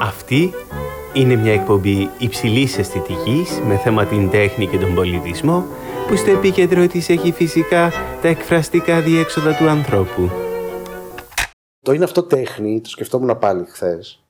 Αυτή είναι μια εκπομπή υψηλής αισθητικής με θέμα την τέχνη και τον πολιτισμό που στο επίκεντρο της έχει φυσικά τα εκφραστικά διέξοδα του ανθρώπου. Το είναι αυτό τέχνη, το σκεφτόμουν πάλι χθες.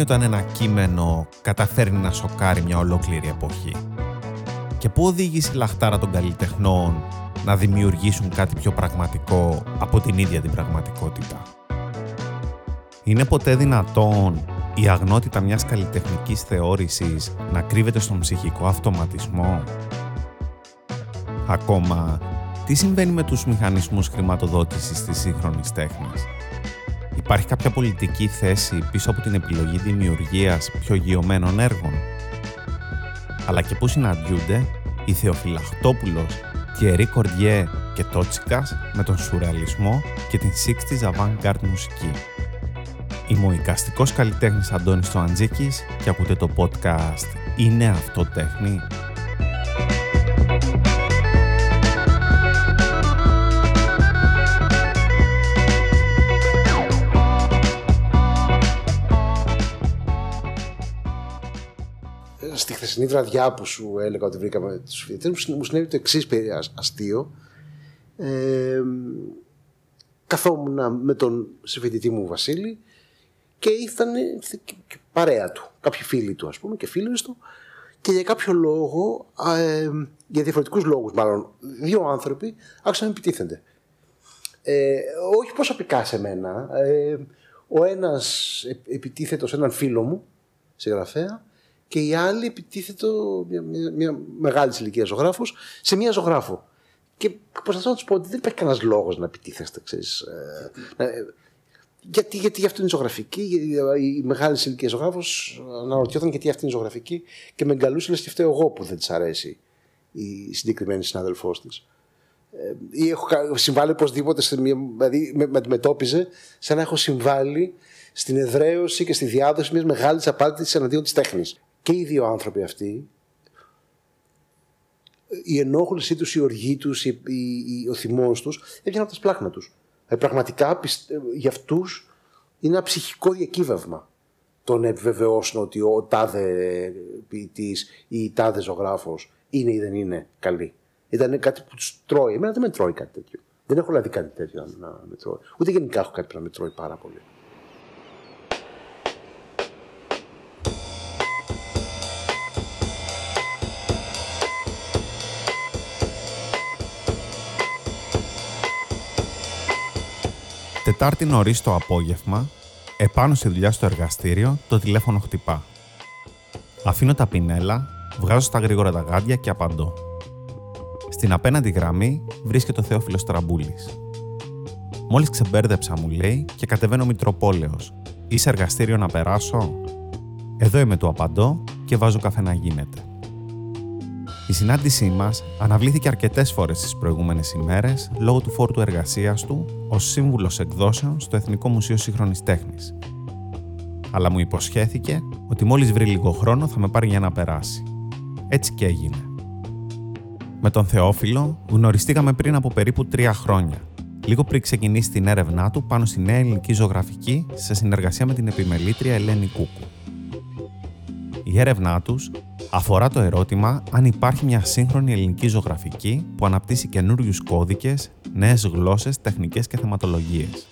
Συμβαίνει όταν ένα κείμενο καταφέρνει να σοκάρει μια ολόκληρη εποχή; Και πού οδήγησε η λαχτάρα των καλλιτεχνών να δημιουργήσουν κάτι πιο πραγματικό από την ίδια την πραγματικότητα; Είναι ποτέ δυνατόν η αγνότητα μιας καλλιτεχνικής θεώρησης να κρύβεται στον ψυχικό αυτοματισμό; Ακόμα, τι συμβαίνει με τους μηχανισμούς χρηματοδότησης της σύγχρονης τέχνης; Υπάρχει κάποια πολιτική θέση πίσω από την επιλογή δημιουργίας πιο γεωμένων έργων; Αλλά και πού συναντιούνται η Θεοφυλαχτόπουλος, Thierry Κορδιέ και Τότσικας με τον σουρεαλισμό και την 60s avant-garde μουσική; Είμαι ο οικαστικός καλλιτέχνης Αντώνης Τοαντζίκης και ακούτε το podcast «Είναι αυτό τέχνη» χθεσινή βραδιά που σου έλεγα ότι βρήκαμε τους φοιτητέ, μου συνέβη το εξής αστείο. Ε, καθόμουν με τον συμφοιτητή μου Βασίλη και ήρθαν παρέα του, κάποιοι φίλοι του ας πούμε και φίλοι του και για κάποιο λόγο, ε, για διαφορετικούς λόγους μάλλον, δύο άνθρωποι άρχισαν να επιτίθενται. Ε, όχι προσωπικά σε μένα. Ε, ο ένας επιτίθετο σε έναν φίλο μου, συγγραφέα, και η άλλη επιτίθεται μια, μια, μια μεγάλης ηλικίας ζωγράφος σε μια ζωγράφο. Και προσπαθώ να τους πω ότι δεν υπάρχει κανένας λόγος να επιτίθεστε, ξέρεις. Ε, ε, γιατί, γιατί αυτή είναι ζωγραφική, η μεγάλης ηλικίας ζωγράφος αναρωτιόταν γιατί αυτή είναι ζωγραφική και με εγκαλούσε λες και φταίω εγώ που δεν της αρέσει η συγκεκριμένη συνάδελφός της. Ε, ή έχω συμβάλει οπωσδήποτε, δηλαδή με, με αντιμετώπιζε σαν να έχω συμβάλει στην εδραίωση και στη διάδοση μιας μεγάλης απάντηση εναντίον της τέχνης και οι δύο άνθρωποι αυτοί, η ενόχλησή τους, η οργή τους, ο θυμός τους, έβγαιναν από τα σπλάχνα τους. Ε, πραγματικά για αυτούς είναι ένα ψυχικό διακύβευμα το να επιβεβαιώσουν ότι ο τάδε ποιητής ή η τάδε ζωγράφος είναι ή δεν είναι καλή. Ήταν κάτι που τους τρώει. Εμένα δεν με τρώει κάτι τέτοιο. Δεν έχω δηλαδή κάτι τέτοιο να με τρώει. Ούτε γενικά έχω κάτι που να με τρώει πάρα πολύ. Τετάρτη νωρίς το απόγευμα, επάνω στη δουλειά στο εργαστήριο, το τηλέφωνο χτυπά. Αφήνω τα πινέλα, βγάζω στα γρήγορα τα γάντια και απαντώ. Στην απέναντι γραμμή βρίσκεται ο Θεόφιλος Τραμπούλης. Μόλις ξεμπέρδεψα, μου λέει και κατεβαίνω Μητροπόλεως. Είσαι εργαστήριο να περάσω; Εδώ είμαι, του απαντώ και βάζω καφέ να γίνεται. Η συνάντησή μας αναβλήθηκε αρκετές φορές τις προηγούμενες ημέρες λόγω του φόρτου εργασίας του ως σύμβουλος εκδόσεων στο Εθνικό Μουσείο Σύγχρονης Τέχνης. Αλλά μου υποσχέθηκε ότι μόλις βρει λίγο χρόνο θα με πάρει για να περάσει. Έτσι και έγινε. Με τον Θεόφιλο γνωριστήκαμε πριν από περίπου τρία χρόνια, λίγο πριν ξεκινήσει την έρευνά του πάνω στη νέα ελληνική ζωγραφική σε συνεργασία με την επιμελήτρια Ελένη Κούκου. Η έρευνά τους αφορά το ερώτημα αν υπάρχει μια σύγχρονη ελληνική ζωγραφική που αναπτύσσει καινούριους κώδικες, νέες γλώσσες, τεχνικές και θεματολογίες.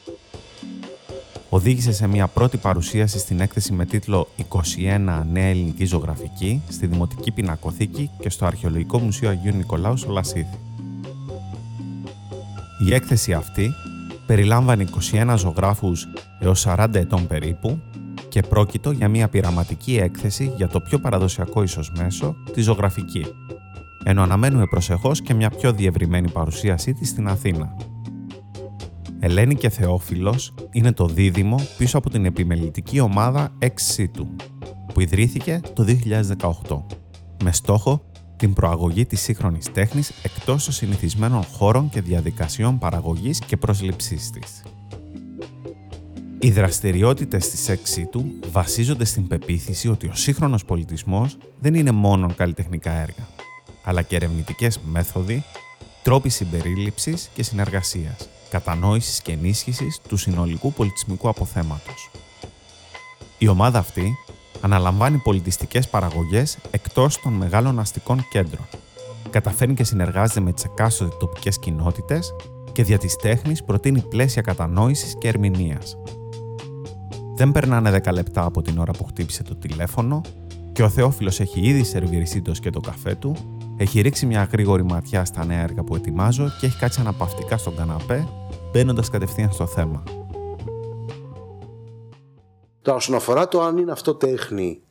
Οδήγησε σε μια πρώτη παρουσίαση στην έκθεση με τίτλο 21 Νέα Ελληνική Ζωγραφική στη Δημοτική Πινακοθήκη και στο Αρχαιολογικό Μουσείο Αγίου Νικολάου στο Λασίδι. Η έκθεση αυτή περιλάμβανε 21 ζωγράφους έως 40 ετών περίπου και πρόκειτο για μια πειραματική έκθεση για το πιο παραδοσιακό ίσως μέσο, τη ζωγραφική, ενώ αναμένουμε προσεχώς και μια πιο διευρυμένη παρουσίασή της στην Αθήνα. Ελένη και Θεόφιλος είναι το δίδυμο πίσω από την επιμελητική ομάδα Ex του, που ιδρύθηκε το 2018, με στόχο την προαγωγή της σύγχρονης τέχνης εκτός των συνηθισμένων χώρων και διαδικασιών παραγωγής και πρόσληψής της. Οι δραστηριότητες της έξι του βασίζονται στην πεποίθηση ότι ο σύγχρονος πολιτισμός δεν είναι μόνο καλλιτεχνικά έργα, αλλά και ερευνητικές μέθοδοι, τρόποι συμπερίληψης και συνεργασίας, κατανόησης και ενίσχυσης του συνολικού πολιτισμικού αποθέματος. Η ομάδα αυτή αναλαμβάνει πολιτιστικές παραγωγές εκτός των μεγάλων αστικών κέντρων. Καταφέρνει και συνεργάζεται με τις εκάστοτε τοπικές κοινότητες και δια της τέχνης προτείνει πλαίσια κατανόησης και ερμηνείας. Δεν περνάνε 10 λεπτά από την ώρα που χτύπησε το τηλέφωνο και ο Θεόφιλος έχει ήδη σερβιριστεί το σκέτο καφέ του, έχει ρίξει μια γρήγορη ματιά στα νέα έργα που ετοιμάζω και έχει κάτσει αναπαυτικά στον καναπέ, μπαίνοντας κατευθείαν στο θέμα. Τώρα, όσον αφορά το αν είναι αυτό τέχνη,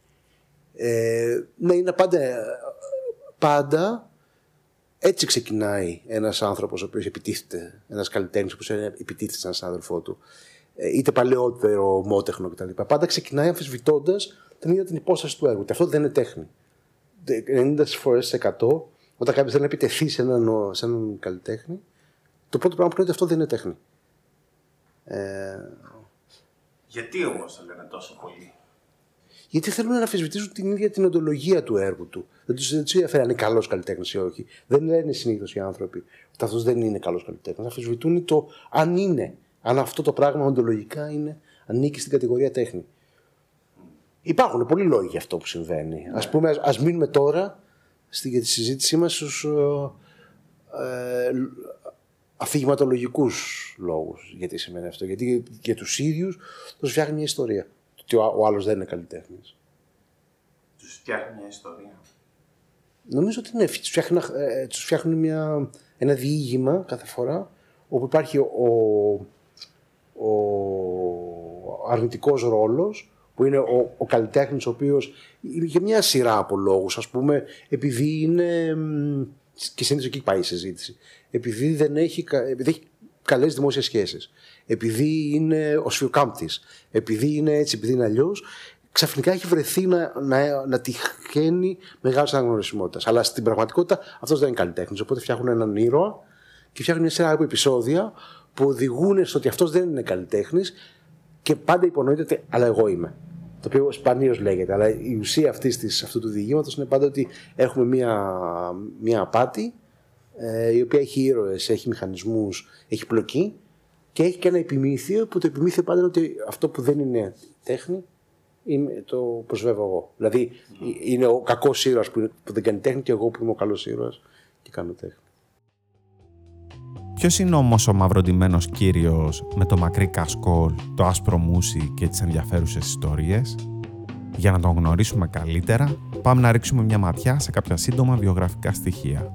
ε, ναι, είναι πάντα, πάντα έτσι ξεκινάει ένας άνθρωπος ο οποίος επιτίθεται, ένας καλλιτέχνης που επιτίθεται σαν αδελφό του, ε, είτε παλαιότερο ομότεχνο κτλ. Πάντα ξεκινάει αμφισβητώντας την ίδια την υπόσταση του έργου. Και αυτό δεν είναι τέχνη. 90 φορές σε 100, όταν κάποιος θέλει να επιτεθεί σε έναν, σε έναν καλλιτέχνη, το πρώτο πράγμα που είναι ότι αυτό δεν είναι τέχνη. Ε, γιατί όμως το λένε τόσο πολύ; Γιατί θέλουν να αμφισβητήσουν την ίδια την οντολογία του έργου τους. Δεν τους ενδιαφέρει αν είναι καλός καλλιτέχνης ή όχι. Δεν λένε συνήθως οι άνθρωποι ότι αυτός δεν είναι καλός καλλιτέχνης. Αμφισβητούν το αν είναι. Αν αυτό το πράγμα οντολογικά είναι, ανήκει στην κατηγορία τέχνη. Υπάρχουν πολλοί λόγοι για αυτό που συμβαίνει. Ναι. Α πούμε, α μείνουμε τώρα στη, για τη συζήτησή μας στους ε, αφηγηματολογικούς λόγους. Γιατί σημαίνει αυτό. Γιατί για τους ίδιους τους φτιάχνει μια ιστορία. Ότι ο, ο άλλος δεν είναι καλλιτέχνης. Τους φτιάχνει μια ιστορία. Νομίζω ότι ναι, τους φτιάχνουν, ε, τους φτιάχνουν μια, ένα διήγημα κάθε φορά όπου υπάρχει ο, ο αρνητικός ρόλος που είναι ο, ο καλλιτέχνης ο οποίος για μια σειρά από λόγους ας πούμε επειδή είναι και συνήθως εκεί πάει η συζήτηση επειδή δεν έχει, επειδή έχει καλές δημόσιες σχέσεις επειδή είναι ο σφιοκάμπτης επειδή είναι έτσι, επειδή είναι αλλιώς, ξαφνικά έχει βρεθεί να, να, να τυχαίνει μεγάλης αναγνωρισιμότητας. Αλλά στην πραγματικότητα αυτός δεν είναι καλλιτέχνης. Οπότε φτιάχνουν έναν ήρωα και φτιάχνουν μια σειρά από επεισόδια που οδηγούν στο ότι αυτός δεν είναι καλλιτέχνης και πάντα υπονοείται ότι αλλά εγώ είμαι. Το οποίο σπανίως λέγεται. Αλλά η ουσία αυτής της, αυτού του διηγήματος είναι πάντα ότι έχουμε μια, μια απάτη ε, η οποία έχει ήρωες, έχει μηχανισμούς, έχει πλοκή και έχει και ένα επιμήθειο που το επιμήθειο πάντα είναι ότι αυτό που δεν είναι τέχνη είμαι, το προσβεύω εγώ. Δηλαδή είναι ο κακός ήρωας που, που δεν κάνει τέχνη και εγώ που είμαι ο καλός ήρωας και κάνω τέχνη. Ποιος είναι όμω ο μαυροντημένο κύριος με το μακρύ κασκόλ, το άσπρο μουσι και τις ενδιαφέρουσες ιστορίες; Για να τον γνωρίσουμε καλύτερα, πάμε να ρίξουμε μια ματιά σε κάποια σύντομα βιογραφικά στοιχεία.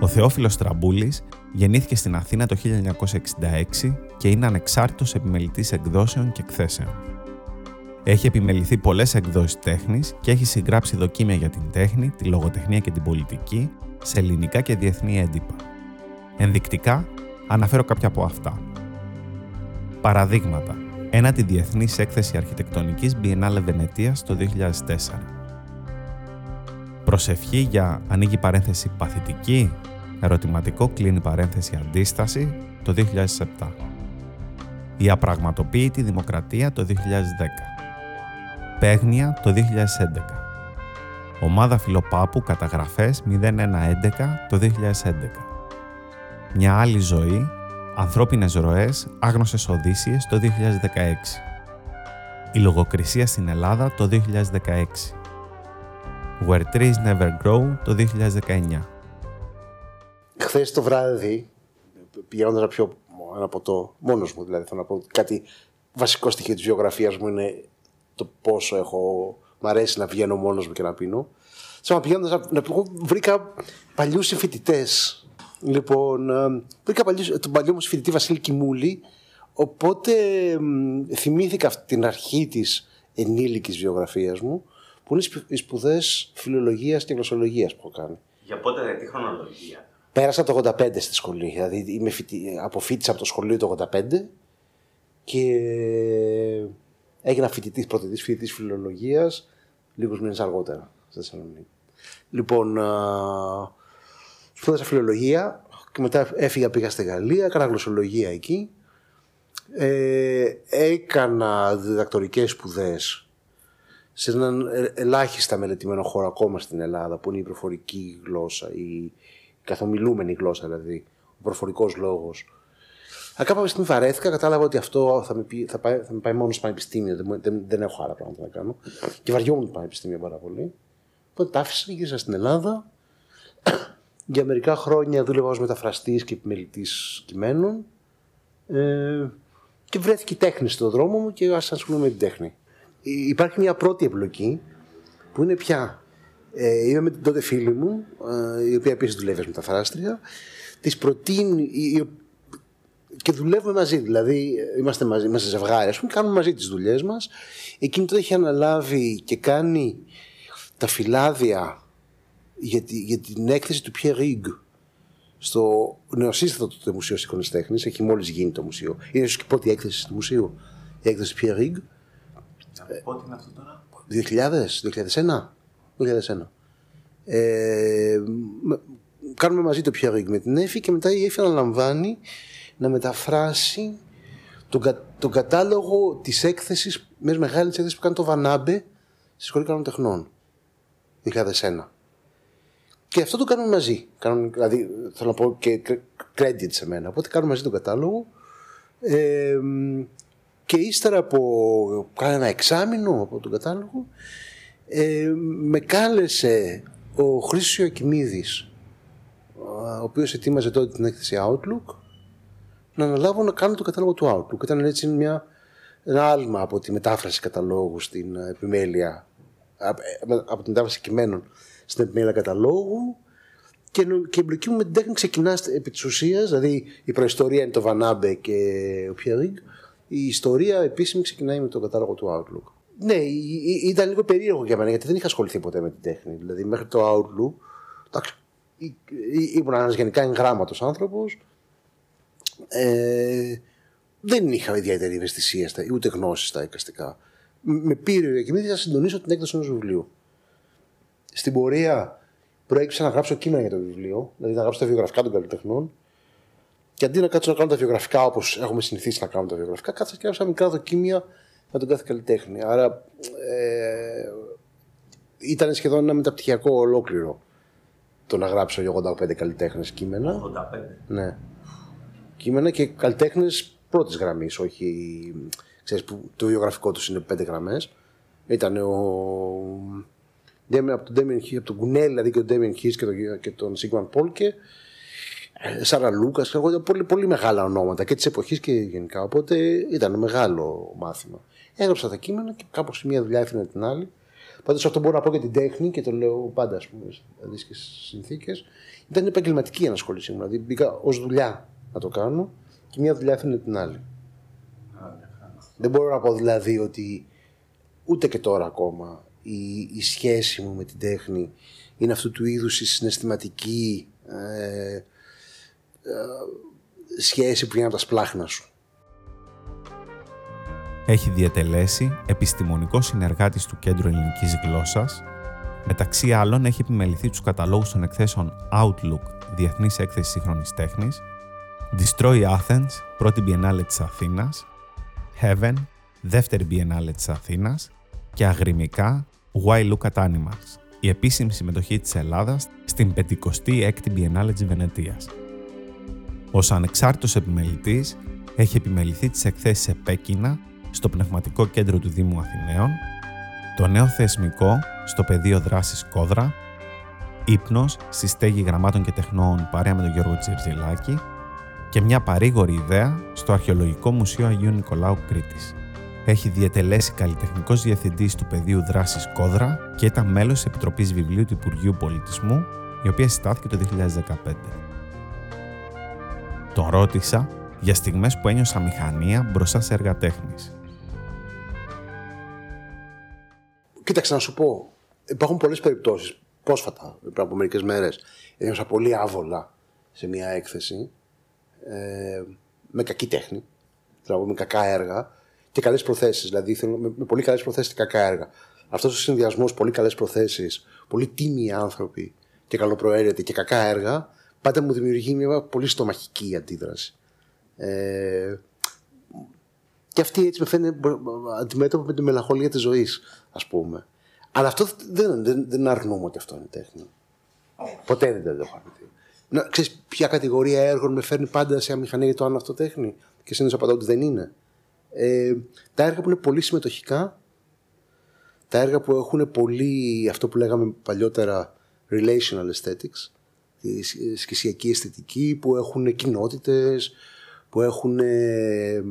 Ο Θεόφιλος Τραμπούλης γεννήθηκε στην Αθήνα το 1966 και είναι ανεξάρτητος επιμελητής εκδόσεων και εκθέσεων. Έχει επιμεληθεί πολλές εκδόσεις τέχνης και έχει συγγράψει δοκίμια για την τέχνη, τη λογοτεχνία και την πολιτική σε ελληνικά και διεθνή έντυπα. Ενδεικτικά, αναφέρω κάποια από αυτά. Παραδείγματα. Ένα τη Διεθνής Έκθεση Αρχιτεκτονικής Biennale Βενετίας το 2004. Προσευχή για ανοίγει παρένθεση παθητική, ερωτηματικό κλείνει παρένθεση αντίσταση το 2007. Η απραγματοποίητη δημοκρατία το 2010. Παίγνια το 2011. Ομάδα Φιλοπάπου καταγραφές 0111 το 2011. Μια άλλη ζωή, ανθρώπινες ροές, άγνωσες οδύσιες το 2016. Η λογοκρισία στην Ελλάδα το 2016. Where Trees Never Grow το 2019. Χθες το βράδυ, πηγαίνοντας να πιω ένα ποτό, μόνος μου δηλαδή, θέλω να πω κάτι βασικό στοιχείο της βιογραφία μου είναι το πόσο έχω. Μ' αρέσει να βγαίνω μόνος μου και να πίνω. Σαν πηγαίνοντας να, να βρήκα παλιούς συμφοιτητές. Λοιπόν, ε, βρήκα παλιούς, τον παλιό μου συμφοιτητή Βασίλη Κιμούλη. Οπότε θυμήθηκα την αρχή της ενήλικης βιογραφίας μου, που είναι οι σπουδές φιλολογίας και γλωσσολογίας που έχω κάνει. Για πότε, τι χρονολογία; Πέρασα το 85 στη σχολή. Δηλαδή είμαι αποφύτησα από το σχολείο το 85 και έγινα φοιτητής, πρωτοτή φοιτητής φιλολογίας λίγους μήνες αργότερα στη Θεσσαλονίκη. Λοιπόν, α, σπούδασα φιλολογία και μετά έφυγα, πήγα στη Γαλλία, έκανα γλωσσολογία εκεί. Ε, έκανα διδακτορικές σπουδές σε έναν ε- ελάχιστα μελετημένο χώρο ακόμα στην Ελλάδα που είναι η προφορική γλώσσα, η καθομιλούμενη γλώσσα δηλαδή, ο προφορικός λόγος. Αλλά κάποια στιγμή βαρέθηκα, κατάλαβα ότι αυτό θα με, πει- θα πάει, θα με πάει μόνο στο πανεπιστήμιο, δεν, μου- δεν, δεν έχω άλλα πράγματα να κάνω. Και βαριόμουν το πανεπιστήμιο πάρα πολύ. Οπότε τα άφησα, γύρισα στην Ελλάδα. Για μερικά χρόνια δούλευα ως μεταφραστής και επιμελητής κειμένων. Ε, και βρέθηκε η τέχνη στον δρόμο μου και άρχισα να ασχολούμαι με την τέχνη. Υ- Υπάρχει μια πρώτη εμπλοκή που είναι πια. Ε, είμαι με την τότε φίλη μου, ε, η οποία επίσης δουλεύει ως μεταφράστρια. Της προτείνει. η- η- και δουλεύουμε μαζί. Δηλαδή, ε, είμαστε μαζί, είμαστε ζευγάρι, ας πούμε, κάνουμε μαζί τις δουλειές μας. Εκείνη τότε έχει αναλάβει και κάνει τα φυλάδια για, τη- για την έκθεση του Pierre Rig στο νεοσύστατο τότε Μουσείο Σύγχρονη Τέχνης. Έχει μόλις γίνει το μουσείο. Είναι ίσως και η πρώτη έκθεση του μουσείου. Η έκθεση του Pierre Rig. Πότε είναι αυτό τώρα; 2000, 2001. 2001. Ε, με- κάνουμε μαζί το Pierre Rig με την Εφη και μετά η Εφη αναλαμβάνει να μεταφράσει τον, κα- τον κατάλογο της έκθεσης, μιας μεγάλης έκθεσης που κάνει το Βανάμπε στη Σχολή Καλών Τεχνών. 2001. Και αυτό το κάνουμε μαζί. Κάνουμε, δηλαδή, θέλω να πω και credit σε μένα. Οπότε κάνουμε μαζί τον κατάλογο. Ε, και ύστερα από κάνα ένα εξάμεινο από τον κατάλογο ε, με κάλεσε ο Χρήστος Ιωακημίδης ο οποίος ετοίμαζε τότε την έκθεση Outlook να αναλάβω να κάνω το κατάλογο του Outlook. Ήταν έτσι μια, ένα άλμα από τη μετάφραση καταλόγου στην ε, επιμέλεια από, ε, από τη μετάφραση κειμένων στην επιμέλεια καταλόγου και, νο- και η εμπλοκή μου με την τέχνη ξεκινά st- επί της ουσίας, δηλαδή η προϊστορία είναι το Βανάμπε και ο Πιερίγκ, η ιστορία επίσημη ξεκινάει με το κατάλογο του Outlook. Ναι, η- η- ήταν λίγο περίεργο για μένα γιατί δεν είχα ασχοληθεί ποτέ με την τέχνη. Δηλαδή μέχρι το Outlook, εντάξει, ή- ή- ήμουν ένας γενικά εγγράμματος άνθρωπος. Ε, δεν είχα ιδιαίτερη ευαισθησία στα, ούτε γνώση στα εικαστικά. Μ- Με πήρε ο Ιακημίδης να συντονίσω την έκδοση ενός βιβλίου. Στην πορεία προέκυψε να γράψω κείμενα για το βιβλίο, δηλαδή να γράψω τα βιογραφικά των καλλιτεχνών. Και αντί να κάτσω να κάνω τα βιογραφικά όπως έχουμε συνηθίσει να κάνουμε τα βιογραφικά, κάθισα και έγραψα μικρά δοκίμια για τον κάθε καλλιτέχνη. Άρα ε, ήταν σχεδόν ένα μεταπτυχιακό ολόκληρο το να γράψω για 85 καλλιτέχνες κείμενα. 85. Ναι. Κείμενα και καλλιτέχνες πρώτης γραμμής, όχι. Ξέρεις, που το βιογραφικό τους είναι πέντε γραμμές. Ήταν ο. Ντέμι- Από τον Ντέμιν Χι, από τον Κουνέλ, δηλαδή και τον Ντέμιν Χι και, τον- και τον Σίγμαν Πόλκε. ε, Σάρα Λούκα, πολύ, πολύ μεγάλα ονόματα και της εποχής και γενικά. Οπότε ήταν μεγάλο μάθημα. Έγραψα τα κείμενα και κάπως η μία δουλειά έφερε την άλλη. Πάντως αυτό μπορώ να πω για την τέχνη και το λέω πάντα, ας πούμε, σε αντίστοιχες συνθήκες. Ήταν επαγγελματική η ανασχόλησή μου. Δηλαδή μπήκα ως δουλειά να το κάνω και μία δουλειά έφερε την άλλη. Δεν μπορώ να πω δηλαδή ότι ούτε και τώρα ακόμα η, η σχέση μου με την τέχνη είναι αυτού του είδους η συναισθηματική ε, ε, σχέση που βγαίνει από τα σπλάχνα σου. Έχει διατελέσει επιστημονικό συνεργάτης του Κέντρου Ελληνικής Γλώσσας. Μεταξύ άλλων έχει επιμεληθεί τους καταλόγους των εκθέσεων Outlook, Διεθνής Έκθεσης Σύγχρονης Τέχνης, Destroy Athens, πρώτη Biennale της Αθήνας, Heaven, δεύτερη Biennale της Αθήνας και αγριμικά Why Look at Animals, η επίσημη συμμετοχή της Ελλάδας στην 56η Biennale της Βενετίας. Ως ανεξάρτητος επιμελητής, έχει επιμεληθεί τις εκθέσεις Επέκεινα στο Πνευματικό Κέντρο του Δήμου Αθηναίων, το νέο θεσμικό στο πεδίο δράσης Κόδρα, ύπνος στη στέγη γραμμάτων και τεχνών παρέα με τον Γιώργο Τζιρτζηλάκη και μια παρήγορη ιδέα στο Αρχαιολογικό Μουσείο Αγίου Νικολάου Κρήτης. Έχει διετελέσει καλλιτεχνικός διευθυντής του πεδίου δράσης Κόδρα και ήταν μέλος της Επιτροπής Βιβλίου του Υπουργείου Πολιτισμού, η οποία συστάθηκε το 2015. Τον ρώτησα για στιγμές που ένιωσα μηχανία μπροστά σε έργα τέχνης. Κοίταξε να σου πω. Υπάρχουν πολλές περιπτώσεις. Πρόσφατα, πριν από μερικές μέρες, ένιωσα πολύ άβολα σε μια έκθεση ε, με κακή τέχνη, δηλαδή με κακά έργα και καλές προθέσεις. Δηλαδή θέλω, με, με πολύ καλές προθέσεις και κακά έργα. Αυτός ο συνδυασμός, πολύ καλές προθέσεις, πολύ τίμιοι άνθρωποι και καλοπροαίρετοι και κακά έργα, πάντα μου δημιουργεί μια πολύ στομαχική αντίδραση. Ε, και αυτή έτσι με φαίνεται αντιμέτωπο με τη μελαγχολία της ζωής, ας πούμε. Αλλά αυτό δεν, δεν, δεν αρνούμε ότι αυτό είναι τέχνη. Ποτέ δεν το έχω αρνηθεί. Να, ξέρεις ποια κατηγορία έργων με φέρνει πάντα σε αμηχανία για το αν αυτό τέχνη; Και συνήθως απαντάω ότι δεν είναι. Ε, τα έργα που είναι πολύ συμμετοχικά, τα έργα που έχουν πολύ αυτό που λέγαμε παλιότερα relational aesthetics, τη σκησιακή αισθητική, που έχουν κοινότητες, που έχουν ε,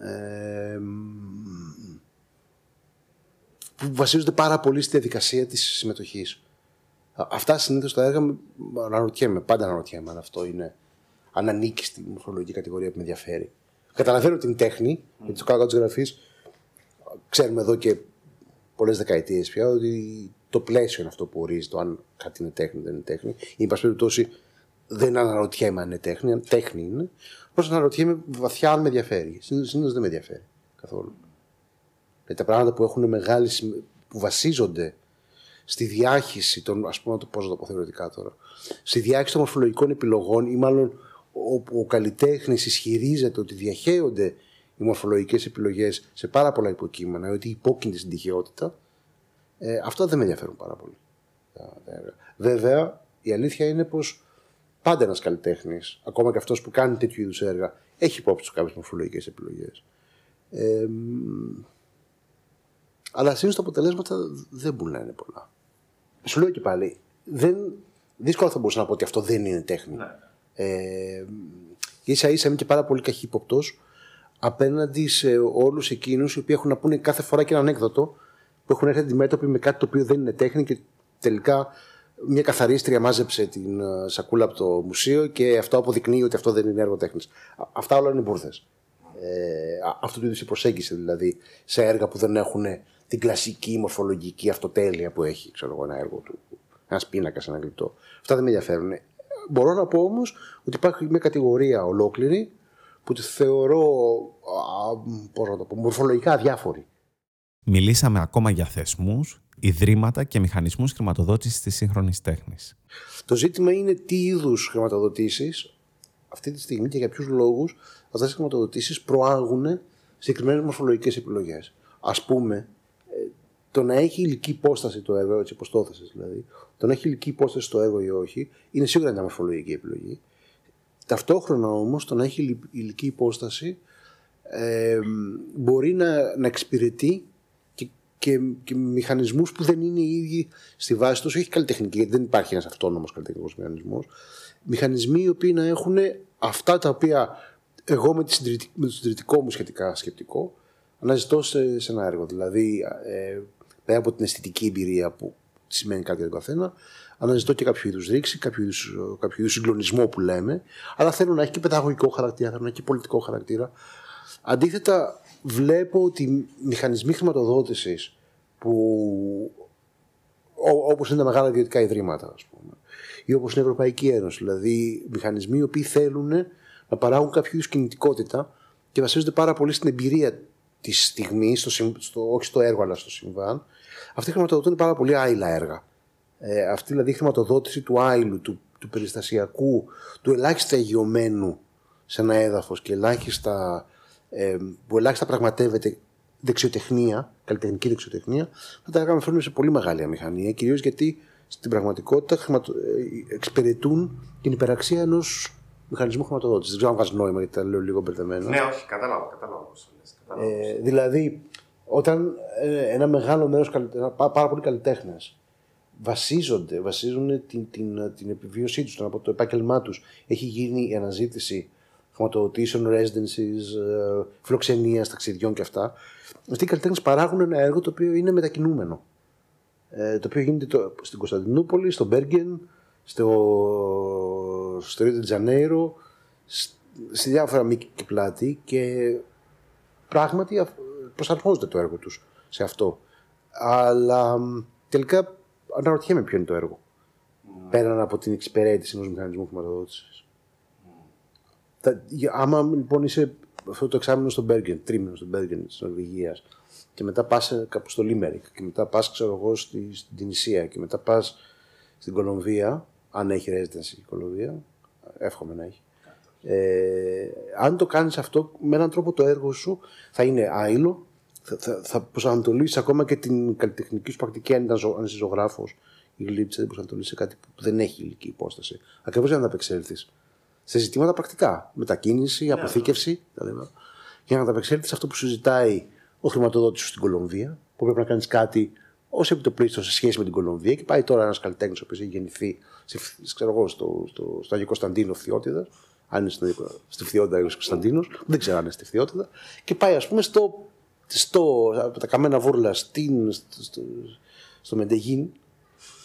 ε, που βασίζονται πάρα πολύ στη διαδικασία της συμμετοχής. Αυτά συνήθως τα έργα αναρωτιέμαι, πάντα αναρωτιέμαι αν αυτό είναι αν ανήκει στη μορφολογική κατηγορία που με ενδιαφέρει. Καταλαβαίνω την τέχνη, mm. γιατί το κάνω της γραφής ξέρουμε εδώ και πολλές δεκαετίες πια ότι το πλαίσιο είναι αυτό που ορίζει το αν κάτι είναι τέχνη ή δεν είναι τέχνη. Ή, εν πάση περιπτώσει, δεν αναρωτιέμαι αν είναι τέχνη, αν τέχνη είναι. Πώ αναρωτιέμαι βαθιά αν με ενδιαφέρει. Συνήθως δεν με ενδιαφέρει καθόλου. Γιατί τα πράγματα που έχουν μεγάλη που βασίζονται στη διάχυση των, ας πούμε, πώς να το πω θεωρητικά τώρα, στη διάχυση των μορφολογικών επιλογών ή μάλλον όπου ο καλλιτέχνης ισχυρίζεται ότι διαχέονται οι μορφολογικές επιλογές σε πάρα πολλά υποκείμενα, ότι υπόκεινται στην τυχαιότητα, ε, αυτά δεν με ενδιαφέρουν πάρα πολύ. Βέβαια, η αλήθεια είναι πως πάντα ένας καλλιτέχνης, ακόμα και αυτός που κάνει τέτοιου είδους έργα, έχει υπόψη του κάποιες μορφολογικές επιλογές. Ε, αλλά συνήθως τα αποτελέσματα δεν μπορούν να είναι πολλά. Σου λέω και πάλι, δεν, δύσκολα θα μπορούσα να πω ότι αυτό δεν είναι τέχνη. Ναι. Ε, ίσα ίσα είμαι και πάρα πολύ καχύποπτος απέναντι σε όλους εκείνους οι οποίοι έχουν να πούνε κάθε φορά και ένα ανέκδοτο που έχουν έρθει αντιμέτωποι με κάτι το οποίο δεν είναι τέχνη και τελικά μια καθαρίστρια μάζεψε την ε, σακούλα από το μουσείο και αυτό αποδεικνύει ότι αυτό δεν είναι έργο τέχνης. Αυτά όλα είναι μπουρδες. Ε, αυτού του είδους η προσέγγιση δηλαδή σε έργα που δεν έχουν την κλασική μορφολογική αυτοτέλεια που έχει ξέρω εγώ, ένα έργο του. Ένας πίνακας, ένα γλυπτό. Αυτά δεν με ενδιαφέρουν. Μπορώ να πω όμως ότι υπάρχει μια κατηγορία ολόκληρη που τη θεωρώ πώς να το πω, μορφολογικά αδιάφορη. Μιλήσαμε ακόμα για θεσμούς, ιδρύματα και μηχανισμούς χρηματοδότησης της σύγχρονης τέχνης. Το ζήτημα είναι τι είδους χρηματοδοτήσεις αυτή τη στιγμή και για ποιους λόγους αυτές οι χρηματοδοτήσεις προάγουν συγκεκριμένες μορφολογικές επιλογές. Ας πούμε, το να έχει ηλική υπόσταση το έργο, έτσι υποστόθεση δηλαδή, το να έχει ηλική υπόσταση το έργο ή όχι, είναι σίγουρα μια μορφολογική επιλογή. Ταυτόχρονα όμως το να έχει ηλική υπόσταση ε, μπορεί να, να εξυπηρετεί και, και, και μηχανισμούς που δεν είναι οι ίδιοι στη βάση τους, όχι καλλιτεχνική, γιατί δεν υπάρχει ένας αυτόνομος καλλιτεχνικός μηχανισμός. Μηχανισμοί οι οποίοι να έχουν αυτά τα οποία εγώ με, το συντηρητικό μου σχετικά σκεπτικό αναζητώ σε, σε ένα έργο. Δηλαδή, ε, πέρα από την αισθητική εμπειρία που σημαίνει κάτι για τον καθένα, αναζητώ και κάποιο είδους ρήξη, κάποιο είδους κάποιο συγκλονισμό που λέμε, αλλά θέλω να έχει και παιδαγωγικό χαρακτήρα, θέλω να έχει και πολιτικό χαρακτήρα. Αντίθετα, βλέπω ότι οι μηχανισμοί χρηματοδότησης που όπως είναι τα μεγάλα ιδιωτικά ιδρύματα, ας πούμε, ή όπως είναι η Ευρωπαϊκή Ένωση, δηλαδή μηχανισμοί οι οποίοι θέλουν να παράγουν κάποιο είδους κινητικότητα και βασίζονται πάρα πολύ στην εμπειρία της στιγμής, στο, στο, όχι στο έργο αλλά στο συμβάν, αυτοί χρηματοδοτούν πάρα πολύ άειλα έργα. Ε, αυτή δηλαδή η χρηματοδότηση του άειλου, του, του περιστασιακού, του ελάχιστα υγειωμένου σε ένα έδαφος και ελάχιστα, ε, που ελάχιστα πραγματεύεται δεξιοτεχνία, καλλιτεχνική δεξιοτεχνία, θα τα έργα φέρνουν σε πολύ μεγάλη αμηχανία, κυρίως γιατί στην πραγματικότητα χρηματο... Ε, εξυπηρετούν την υπεραξία ενός μηχανισμού χρηματοδότησης. Δεν ξέρω αν βγάζει νόημα γιατί τα λέω λίγο μπερδεμένα. Ναι, όχι, κατάλαβα, κατάλαβα. Ε, δηλαδή, όταν ε, ένα μεγάλο μέρος, πάρα πολλοί καλλιτέχνες βασίζονται, βασίζουν την, την, την επιβίωσή τους, από το επάγγελμά τους. Έχει γίνει η αναζήτηση χρηματοδοτήσεων, residencies, ε, φιλοξενίας, ταξιδιών και αυτά. Αυτοί οι καλλιτέχνες παράγουν ένα έργο το οποίο είναι μετακινούμενο. Ε, το οποίο γίνεται το, στην Κωνσταντινούπολη, στο Μπέργκεν, στο, στο Ρίο Τζανέιρο, σε διάφορα μήκη και πλάτη και πράγματι προσαρμόζεται το έργο τους σε αυτό. Αλλά τελικά αναρωτιέμαι ποιο είναι το έργο. Mm. Πέραν από την εξυπηρέτηση ενός μηχανισμού χρηματοδότησης. Mm. Άμα λοιπόν είσαι αυτό το εξάμεινο στο Μπέργκεν, τρίμηνο στο Μπέργκεν της Νορβηγίας. Και μετά πας κάπου στο Λίμερικ. Και μετά πας, ξέρω εγώ, στη, στην Τινησία. Και μετά πας στην Κολομβία. Αν έχει residency η Κολομβία. Εύχομαι να έχει. Ε, αν το κάνεις αυτό με έναν τρόπο το έργο σου θα είναι άειλο, θα, θα, θα προσανατολίσεις ακόμα και την καλλιτεχνική σου πρακτική αν, ήταν, αν είσαι ζωγράφος η γλύψη δεν προσανατολίσει σε κάτι που δεν έχει υλική υπόσταση. Ακριβώς για να ανταπεξέλθεις σε ζητήματα πρακτικά. Μετακίνηση, αποθήκευση κτλ. Για να ανταπεξέλθεις σε αυτό που συζητάει ο χρηματοδότης σου στην Κολομβία, που πρέπει να κάνεις κάτι ως επιτοπλίστων σε σχέση με την Κολομβία και πάει τώρα ένας καλλιτέχνης ο οποίος έχει γεννηθεί σε, ξέρω εγώ, στο, στο, στο Αγιο Κωνσταντίνο Φθιώτιδας, αν είναι στο, στη Φθιώτιδα Αγιο Κωνσταντίνος, δεν ξέρω αν είναι στη Φθιώτιδα, και πάει ας πούμε στο, στο, από τα καμένα βούρλα στην, στο, στο, στο Μεντεγίν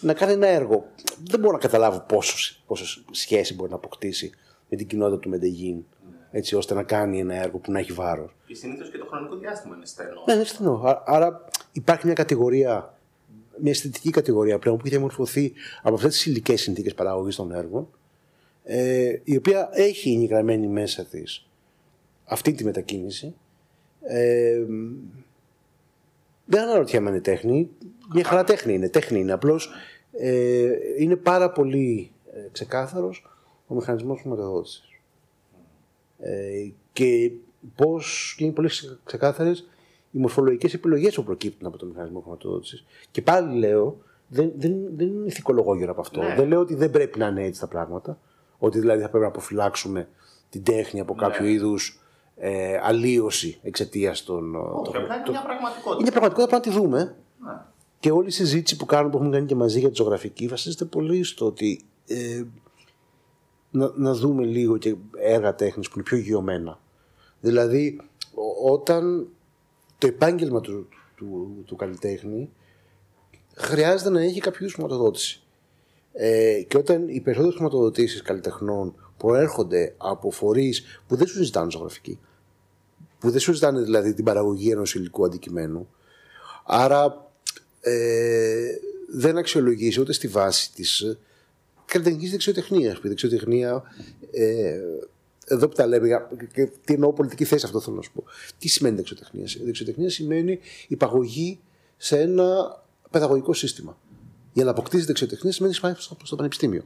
να κάνει ένα έργο. Δεν μπορώ να καταλάβω πόσο, πόσο σχέση μπορεί να αποκτήσει με την κοινότητα του Μεντεγίν έτσι ώστε να κάνει ένα έργο που να έχει βάρος. Και συνήθως και το χρονικό διάστημα είναι στενό. Ναι, είναι στενό. Άρα υπάρχει μια κατηγορία, μια αισθητική κατηγορία πλέον που έχει διαμορφωθεί από αυτές τις υλικές συνθήκες παραγωγής των έργων, ε, η οποία έχει εγγραμμένη μέσα της αυτή τη μετακίνηση. Ε, δεν αναρωτιέμαι αν είναι τέχνη. Μια χαρά τέχνη είναι. Τέχνη είναι. Απλώς ε, είναι πάρα πολύ ε, ξεκάθαρος ο μηχανισμός χρηματοδότησης. Ε, και πώς είναι πολύ ξεκάθαρες οι μορφολογικές επιλογές που προκύπτουν από το μηχανισμό χρηματοδότησης. Και πάλι λέω, δεν, δεν, δεν είναι ηθικολογό γύρω από αυτό. Ναι. Δεν λέω ότι δεν πρέπει να είναι έτσι τα πράγματα. Ότι δηλαδή θα πρέπει να αποφυλάξουμε την τέχνη από κάποιο ναι. είδους ε, αλλίωση εξαιτίας των. Όχι, απλά είναι μια πραγματικότητα. Είναι μια πραγματικότητα, πρέπει να τη δούμε. Ναι. Και όλη η συζήτηση που κάνουμε, που έχουμε κάνει και μαζί για τη ζωγραφική, βασίζεται πολύ στο ότι ε, να, να δούμε λίγο και έργα τέχνης που είναι πιο γιωμένα. Δηλαδή, όταν το επάγγελμα του, του, του, καλλιτέχνη χρειάζεται να έχει κάποιο είδους χρηματοδότηση. Ε, και όταν οι περισσότερες χρηματοδοτήσεις καλλιτεχνών προέρχονται από φορείς που δεν σου ζητάνε ζωγραφική, που δεν σου ζητάνε δηλαδή την παραγωγή ενός υλικού αντικειμένου, άρα ε, δεν αξιολογήσει ούτε στη βάση της καλλιτεχνική δεξιοτεχνία. Η δεξιοτεχνία, ε, εδώ που τα λέμε, και τι εννοώ πολιτική θέση, αυτό θέλω να σου πω. Τι σημαίνει δεξιοτεχνία; Η δεξιοτεχνία σημαίνει υπαγωγή σε ένα παιδαγωγικό σύστημα. Για να αποκτήσει δεξιοτεχνία σημαίνει ότι πάει στο πανεπιστήμιο.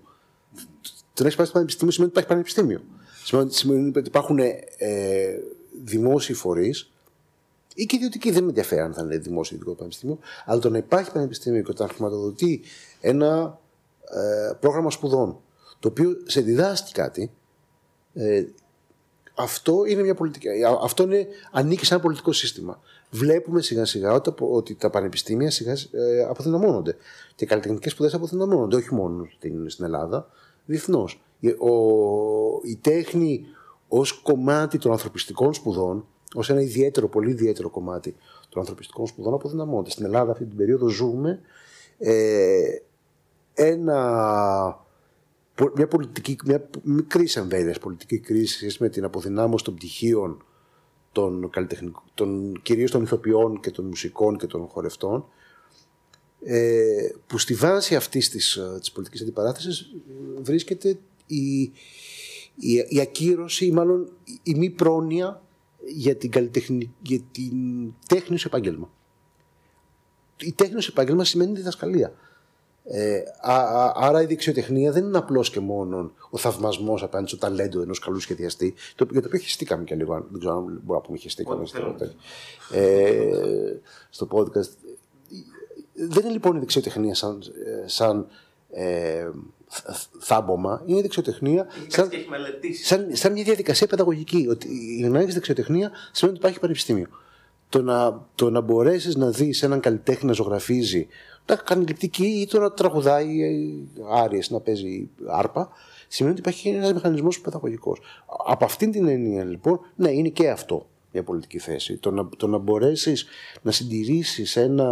Το να έχεις πάει στο πανεπιστήμιο σημαίνει ότι υπάρχει πανεπιστήμιο. Σημαίνει ότι υπάρχουν ε, δημόσιοι φορείς ή και ιδιωτικοί. Δεν με ενδιαφέρει αν θα είναι δημόσιο ή ιδιωτικό πανεπιστήμιο. Αλλά το να υπάρχει πανεπιστήμιο και όταν χρηματοδοτεί ένα ε, πρόγραμμα σπουδών, το οποίο σε διδάσκει κάτι, ε, αυτό είναι μια πολιτική. Αυτό είναι, ανήκει σε ένα πολιτικό σύστημα. Βλέπουμε σιγά σιγά ότι, ότι τα πανεπιστήμια σιγά ε, αποδυναμώνονται. Και οι καλλιτεχνικές σπουδές αποδυναμώνονται, όχι μόνο στην, στην Ελλάδα, διεθνώς. Η τέχνη ως κομμάτι των ανθρωπιστικών σπουδών, ως ένα ιδιαίτερο, πολύ ιδιαίτερο κομμάτι των ανθρωπιστικών σπουδών, αποδυναμώνεται. Στην Ελλάδα αυτή την περίοδο ζούμε ε, ένα, μια, πολιτική, μια μικρή εμβέλεια πολιτική κρίση με την αποδυνάμωση των πτυχίων των, των κυρίως των ηθοποιών και των μουσικών και των χορευτών ε, που στη βάση αυτής της, ε, της πολιτικής αντιπαράθεσης βρίσκεται η, η, η ακύρωση ή μάλλον η μη πρόνοια για την, για την τέχνης σου επάγγελμα. Η τέχνης σου επάγγελμα σημαίνει διδασκαλία. Ε, α, α, άρα η δεξιοτεχνία δεν είναι απλώς και μόνο ο θαυμασμός απέναντι στο ταλέντο ενός καλού σχεδιαστή, το, για το οποίο χεστήκαμε κι λίγο. Δεν ξέρω αν μπορούμε να πούμε χεστήκαμε στο, ε, στο podcast. Δεν είναι λοιπόν η δεξιοτεχνία σαν, σαν ε, θάμπομα, είναι η δεξιοτεχνία σαν, σαν, σαν, μια διαδικασία παιδαγωγική. Ότι η να έχει δεξιοτεχνία σημαίνει ότι υπάρχει πανεπιστήμιο. Το να, το να μπορέσεις να δεις έναν καλλιτέχνη να ζωγραφίζει να κάνει λυπτική ή το να τραγουδάει άριες, να παίζει άρπα, σημαίνει ότι υπάρχει ένας μηχανισμός παιδαγωγικός. Από αυτήν την έννοια λοιπόν, ναι, είναι και αυτό μια πολιτική θέση. Το να, το να μπορέσεις να συντηρήσεις ένα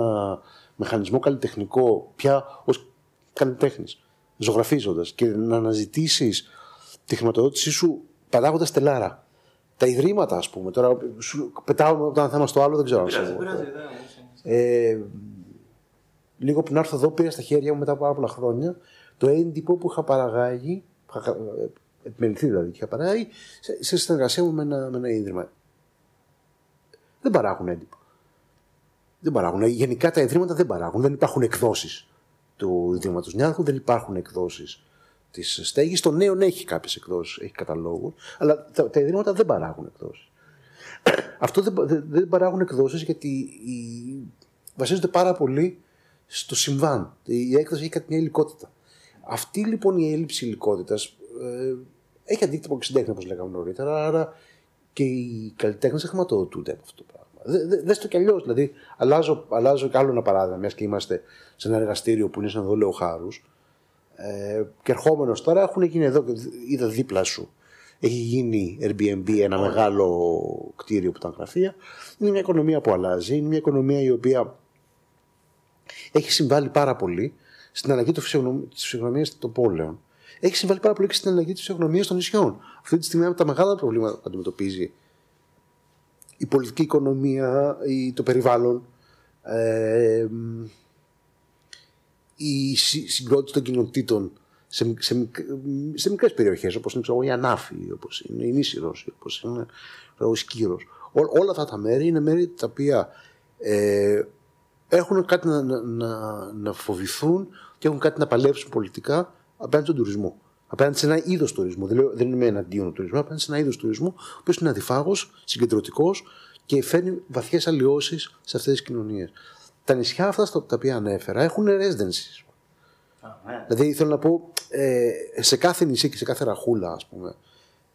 μηχανισμό καλλιτεχνικό πια ως καλλιτέχνης, ζωγραφίζοντας και να αναζητήσεις τη χρηματοδότησή σου παράγοντας τελάρα. Τα ιδρύματα, ας πούμε, τώρα σου πετάω από το ένα θέμα στο άλλο, δεν ξέρω αν ε, λίγο πριν έρθω εδώ, πήρα στα χέρια μου μετά από πάρα πολλά χρόνια το έντυπο που είχα παραγάγει, επιμεληθεί δηλαδή, είχα παράγει σε, συνεργασία μου με ένα, με ένα ίδρυμα. Δεν παράγουν έντυπο. Δεν παράγουν. Γενικά τα ιδρύματα δεν παράγουν. Δεν υπάρχουν εκδόσεις του Ιδρύματος Νιάρχου, δεν υπάρχουν εκδόσεις της στέγης. Το νέο έχει κάποιες εκδόσεις, έχει καταλόγους, αλλά τα, τα ιδρύματα δεν παράγουν εκδόσεις. Αυτό δεν, δεν, δεν παράγουν εκδόσεις γιατί οι, βασίζονται πάρα πολύ στο συμβάν. Η έκδοση έχει κάτι μια υλικότητα. Αυτή λοιπόν η έλλειψη υλικότητας ε, έχει αντίκτυπο και στην τέχνη, όπως λέγαμε νωρίτερα, άρα και οι καλλιτέχνες χρηματοδοτούνται από αυτό το πράγμα. Δε, δε, το κι αλλιώς. Δηλαδή, αλλάζω, αλλάζω κι άλλο ένα παράδειγμα, μιας και είμαστε σε ένα εργαστήριο που είναι σαν εδώ, λέω χάρους. Ε, και ερχόμενος τώρα έχουν γίνει εδώ, είδα δίπλα σου. Έχει γίνει Airbnb ένα μεγάλο κτίριο που ήταν γραφεία. Είναι μια οικονομία που αλλάζει. Είναι μια οικονομία η οποία έχει συμβάλει πάρα πολύ στην αλλαγή της φυσιογνωμίας των πόλεων. Έχει συμβάλει πάρα πολύ και στην αλλαγή της φυσιογνωμίας των νησιών. Αυτή τη στιγμή, από τα μεγάλα προβλήματα που αντιμετωπίζει η πολιτική οικονομία, το περιβάλλον, ε, η συγκρότηση των κοινοτήτων σε, σε, σε μικρές περιοχές, όπως είναι ξέρω, η Ανάφη, όπως είναι η Νήσι Ρώση, όπως είναι ο Σκύρο. όλα αυτά τα μέρη είναι μέρη τα οποία ε, έχουν κάτι να, να, να, φοβηθούν και έχουν κάτι να παλέψουν πολιτικά απέναντι στον τουρισμό. Απέναντι σε ένα είδος τουρισμού. Δεν, λέω, δεν είμαι εναντίον του τουρισμού, απέναντι σε ένα είδος τουρισμού, ο οποίος είναι αντιφάγο, συγκεντρωτικός και φέρνει βαθιές αλλοιώσεις σε αυτές τις κοινωνίες. Τα νησιά αυτά στα τα οποία ανέφερα έχουν residencies. ναι. Δηλαδή θέλω να πω, ε, σε κάθε νησί και σε κάθε ραχούλα, ας πούμε,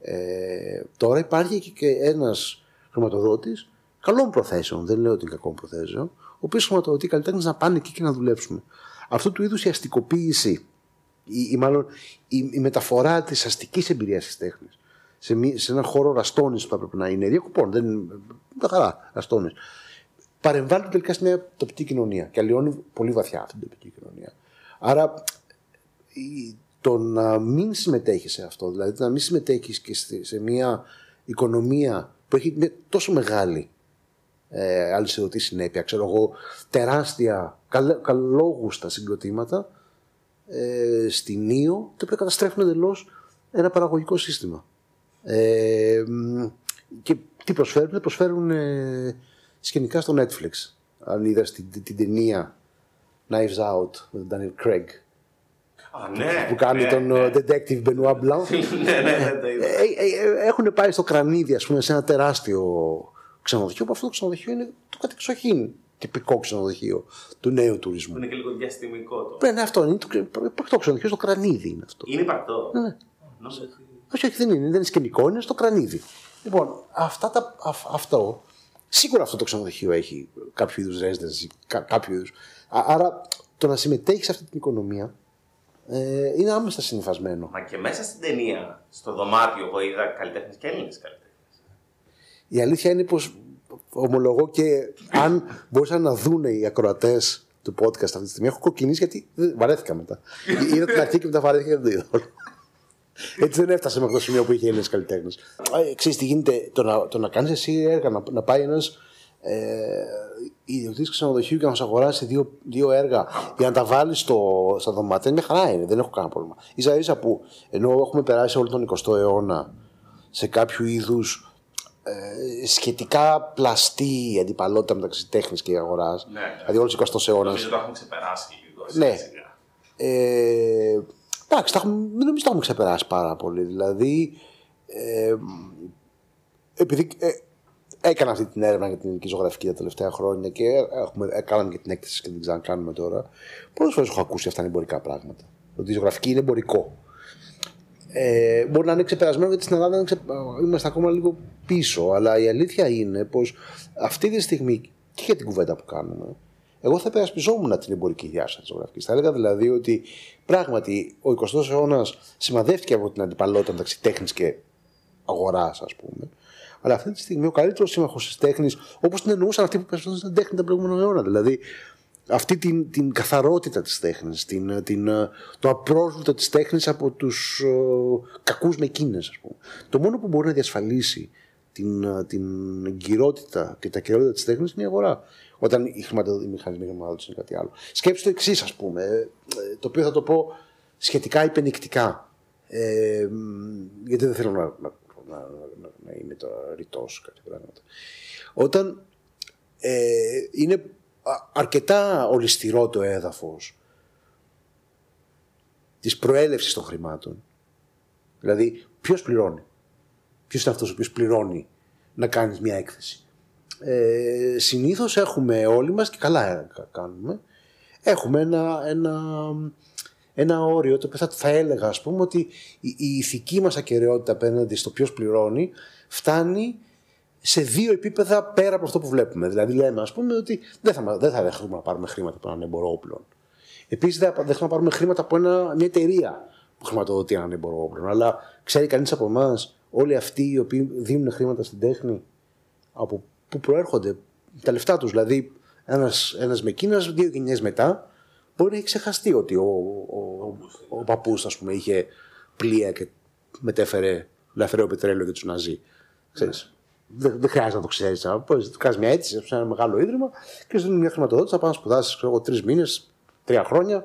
ε, τώρα υπάρχει και, και ένας χρηματοδότης καλών προθέσεων. Δεν λέω ότι είναι κακών προθέσεων, ο οποίος χρηματοδοτεί καλλιτέχνες να πάνε εκεί και να δουλέψουν. Αυτό του είδους η αστικοποίηση, ή, ή μάλλον η, η μεταφορά της αστικής εμπειρίας της τέχνης σε, σε έναν χώρο ραστόνης που θα πρέπει να είναι διακοπών, δεν είναι. Τα χαρά, ραστόνης. Παρεμβάλλει τελικά σε μια τοπική κοινωνία και αλλοιώνει πολύ βαθιά αυτή την τοπική κοινωνία. Άρα το να μην συμμετέχεις σε αυτό, δηλαδή να μην συμμετέχεις και σε μια οικονομία που έχει τόσο μεγάλη ε, αλυσιδωτή συνέπεια, ξέρω εγώ, τεράστια, καλόγουστα συγκροτήματα ε, στην Ίο, τα οποία καταστρέφουν εντελώς ένα παραγωγικό σύστημα. Ε, και τι προσφέρουν, προσφέρουν ε, σκηνικά στο Netflix. Αν είδα την, την, ταινία Knives Out με τον Daniel Craig. Α, ναι, που κάνει ναι, τον ναι. ε, detective Benoit Blanc. ναι, ναι, ναι, το είδα. Ε, ε, ε, έχουν πάει στο κρανίδι, ας πούμε, σε ένα τεράστιο ξενοδοχείο, που αυτό το ξενοδοχείο είναι το κατεξοχήν τυπικό ξενοδοχείο του νέου τουρισμού. Που είναι και λίγο διαστημικό το. Ναι, ναι, αυτό είναι το, το ξενοδοχείο στο κρανίδι είναι αυτό. Είναι υπαρκτό. Ναι, ναι. Νόμιζα ότι- Όχι, όχι, δεν είναι, δεν είναι σκηνικό, είναι στο κρανίδι. Λοιπόν, αυτά τα, αυ- αυτό, σίγουρα αυτό το ξενοδοχείο έχει κάποιο είδους residency, κα, κάποιο είδους. Α- Άρα το να συμμετέχεις σε αυτή την οικονομία ε, είναι άμεσα συνυφασμένο. Μα και μέσα στην ταινία, στο δωμάτιο που είδα καλλιτέχνες και Έλληνες καλλιτέχνες. Η αλήθεια είναι πως ομολογώ και αν μπορούσαν να δουν οι ακροατές του podcast αυτή τη στιγμή, έχω κοκκινήσει γιατί δεν- βαρέθηκα μετά. Είδα την αρχή και μετά βαρέθηκα και δεν το είδα. Όλο. Έτσι δεν έφτασε μέχρι το σημείο που είχε Έλληνες καλλιτέχνες. Ε, ξέρεις τι γίνεται, το να, το να κάνεις εσύ έργα, να, να πάει ένας ε, ιδιοκτήτης ξενοδοχείου και να σου αγοράσει δύο, δύο έργα για να τα βάλει στα δωμάτια, μια χαρά είναι, δεν έχω κανένα πρόβλημα. σα ίσα που ενώ έχουμε περάσει όλο τον 20ο αιώνα σε κάποιο είδους ε, σχετικά πλαστή αντιπαλότητα μεταξύ τέχνης και αγοράς. Ναι. Δηλαδή, όλος ο 20ο αιώνας. Νομίζω το έχουμε ξεπεράσει λίγο. Ναι. σιγά σιγά. Ε, εντάξει, τα έχουμε, δεν νομίζω ότι τα έχουμε ξεπεράσει πάρα πολύ. Δηλαδή, ε, επειδή ε, έκανα αυτή την έρευνα για την ελληνική ζωγραφική τα τελευταία χρόνια και έχουμε, ε, κάναμε και την έκθεση και την ξανακάνουμε τώρα, πολλές φορές έχω ακούσει αυτά είναι εμπορικά πράγματα. Ότι η ζωγραφική είναι εμπορικό. Ε, μπορεί να είναι ξεπερασμένο γιατί στην Ελλάδα είναι ξε... είμαστε ακόμα λίγο πίσω. Αλλά η αλήθεια είναι πως αυτή τη στιγμή και για την κουβέντα που κάνουμε, εγώ θα υπερασπιζόμουν την εμπορική διάσταση της ζωγραφικής. Θα έλεγα δηλαδή ότι πράγματι ο 20ο αιώνας σημαδεύτηκε από την αντιπαλότητα μεταξύ τέχνης και αγοράς, ας πούμε. Αλλά αυτή τη στιγμή ο καλύτερος σύμμαχος της τέχνης, όπως την εννοούσαν αυτοί που περισσότερο στην τέχνη τον προηγούμενο αιώνα. Δηλαδή αυτή την, την καθαρότητα της τέχνης, την, την, το απρόσβλητο της τέχνης από τους ε, κακούς με εκείνες, ας πούμε. Το μόνο που μπορεί να διασφαλίσει την, ε, την εγκυρότητα και τα κυριότητα της τέχνης είναι η αγορά. Όταν οι, χρηματο, οι μηχανισμοί χρηματοδότηση είναι κάτι άλλο. Σκέψτε το εξής, ας πούμε, ε, το οποίο θα το πω σχετικά υπενικτικά. Ε, γιατί δεν θέλω να, να, να, να, να είμαι τώρα ρητός κάτι πράγματα. Όταν ε, είναι αρκετά ολιστηρό το έδαφος της προέλευσης των χρημάτων. Δηλαδή, ποιος πληρώνει. Ποιος είναι αυτός ο οποίος πληρώνει να κάνεις μια έκθεση. Ε, συνήθως έχουμε όλοι μας, και καλά κάνουμε, έχουμε ένα, ένα, ένα όριο, το οποίο θα, θα έλεγα ας πούμε ότι η, η ηθική μας ακαιρεότητα απέναντι στο ποιος πληρώνει φτάνει σε δύο επίπεδα πέρα από αυτό που βλέπουμε. Δηλαδή, λέμε, ας πούμε, ότι δεν θα, δεν θα δεχθούμε να πάρουμε χρήματα από έναν εμπορό όπλων. Επίσης, δεν θα δεχθούμε να πάρουμε χρήματα από ένα, μια εταιρεία που χρηματοδοτεί έναν εμπορό όπλων. Αλλά ξέρει κανείς από εμάς, όλοι αυτοί οι οποίοι δίνουν χρήματα στην τέχνη, από πού προέρχονται τα λεφτά τους. Δηλαδή, ένας ένας με Κίνα, δύο γενιές μετά, μπορεί να έχει ξεχαστεί ότι ο, ο, ο, ο παππούς, ας πούμε, είχε πλοία και μετέφερε λαθρέο πετρέλαιο για τους Ναζί. Ξέρεις δεν, δεν χρειάζεται να το ξέρεις. Θα κάνεις μια αίτηση σε ένα μεγάλο ίδρυμα και σου δίνει μια χρηματοδότηση. Θα πάνε να σπουδάσεις τρεις μήνες, τρία χρόνια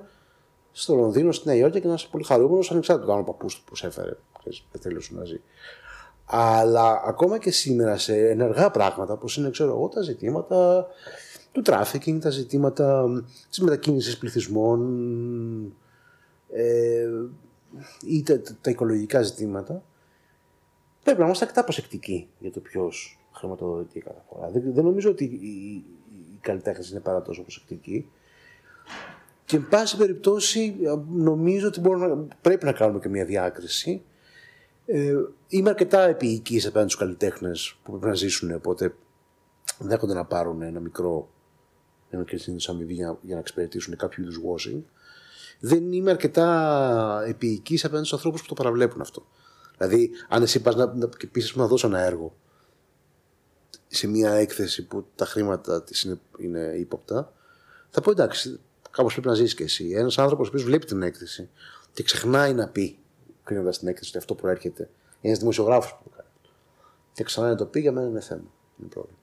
στο Λονδίνο, στη Νέα Υόρκη και να είσαι πολύ χαρούμενος ανεξάρτητα του αν ο παππούς του προσέφερε. Πετρέλαιο σου να ζει. Αλλά ακόμα και σήμερα σε ενεργά πράγματα όπως είναι ξέρω εγώ, τα ζητήματα του τράφικινγκ, τα ζητήματα της μετακίνησης πληθυσμών ε, ή τα, τα οικολογικά ζητήματα πρέπει να είμαστε αρκετά προσεκτικοί για το ποιος χρηματοδοτεί κάθε φορά. Δεν, δεν νομίζω ότι οι, οι καλλιτέχνες είναι πάρα τόσο προσεκτικοί. Και εν πάση περιπτώσει νομίζω ότι μπορούμε, πρέπει να κάνουμε και μια διάκριση. Ε, είμαι αρκετά επίοικης απέναντι στους καλλιτέχνες που πρέπει να ζήσουν, οπότε δέχονται να πάρουν ένα μικρό ένα μικρή αμοιβή για, για να εξυπηρετήσουν κάποιο είδους washing. Δεν είμαι αρκετά επίοικης απέναντι στους ανθρώπους που το παραβλέπουν αυτό. Δηλαδή, αν εσύ πας να, να πεις να δώσω ένα έργο σε μια έκθεση που τα χρήματα της είναι, είναι ύποπτα, θα πω εντάξει, κάπως πρέπει να ζήσει κι εσύ. Ένας άνθρωπος που βλέπει την έκθεση και ξεχνάει να πει, κρίνοντας την έκθεση, ότι αυτό προέρχεται. Ένας δημοσιογράφος που το κάνει. Και ξανά να το πει, για μένα είναι θέμα. Είναι πρόβλημα.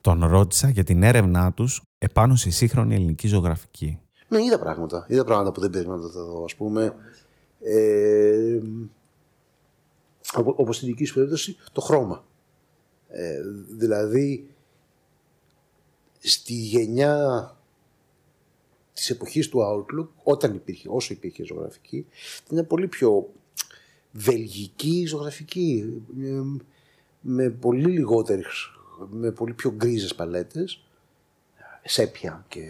Τον ρώτησα για την έρευνά τους επάνω στη σύγχρονη ελληνική ζωγραφική. Ναι, είδα πράγματα. Είδα πράγματα που δεν περίμενα να τα δω. Α πούμε, ε, όπως στην δική σου περίπτωση, το χρώμα. Ε, δηλαδή, στη γενιά της εποχής του Outlook, όταν υπήρχε, όσο υπήρχε ζωγραφική, ήταν πολύ πιο βελγική ζωγραφική, με πολύ λιγότερες, με πολύ πιο γκρίζες παλέτες, σέπια και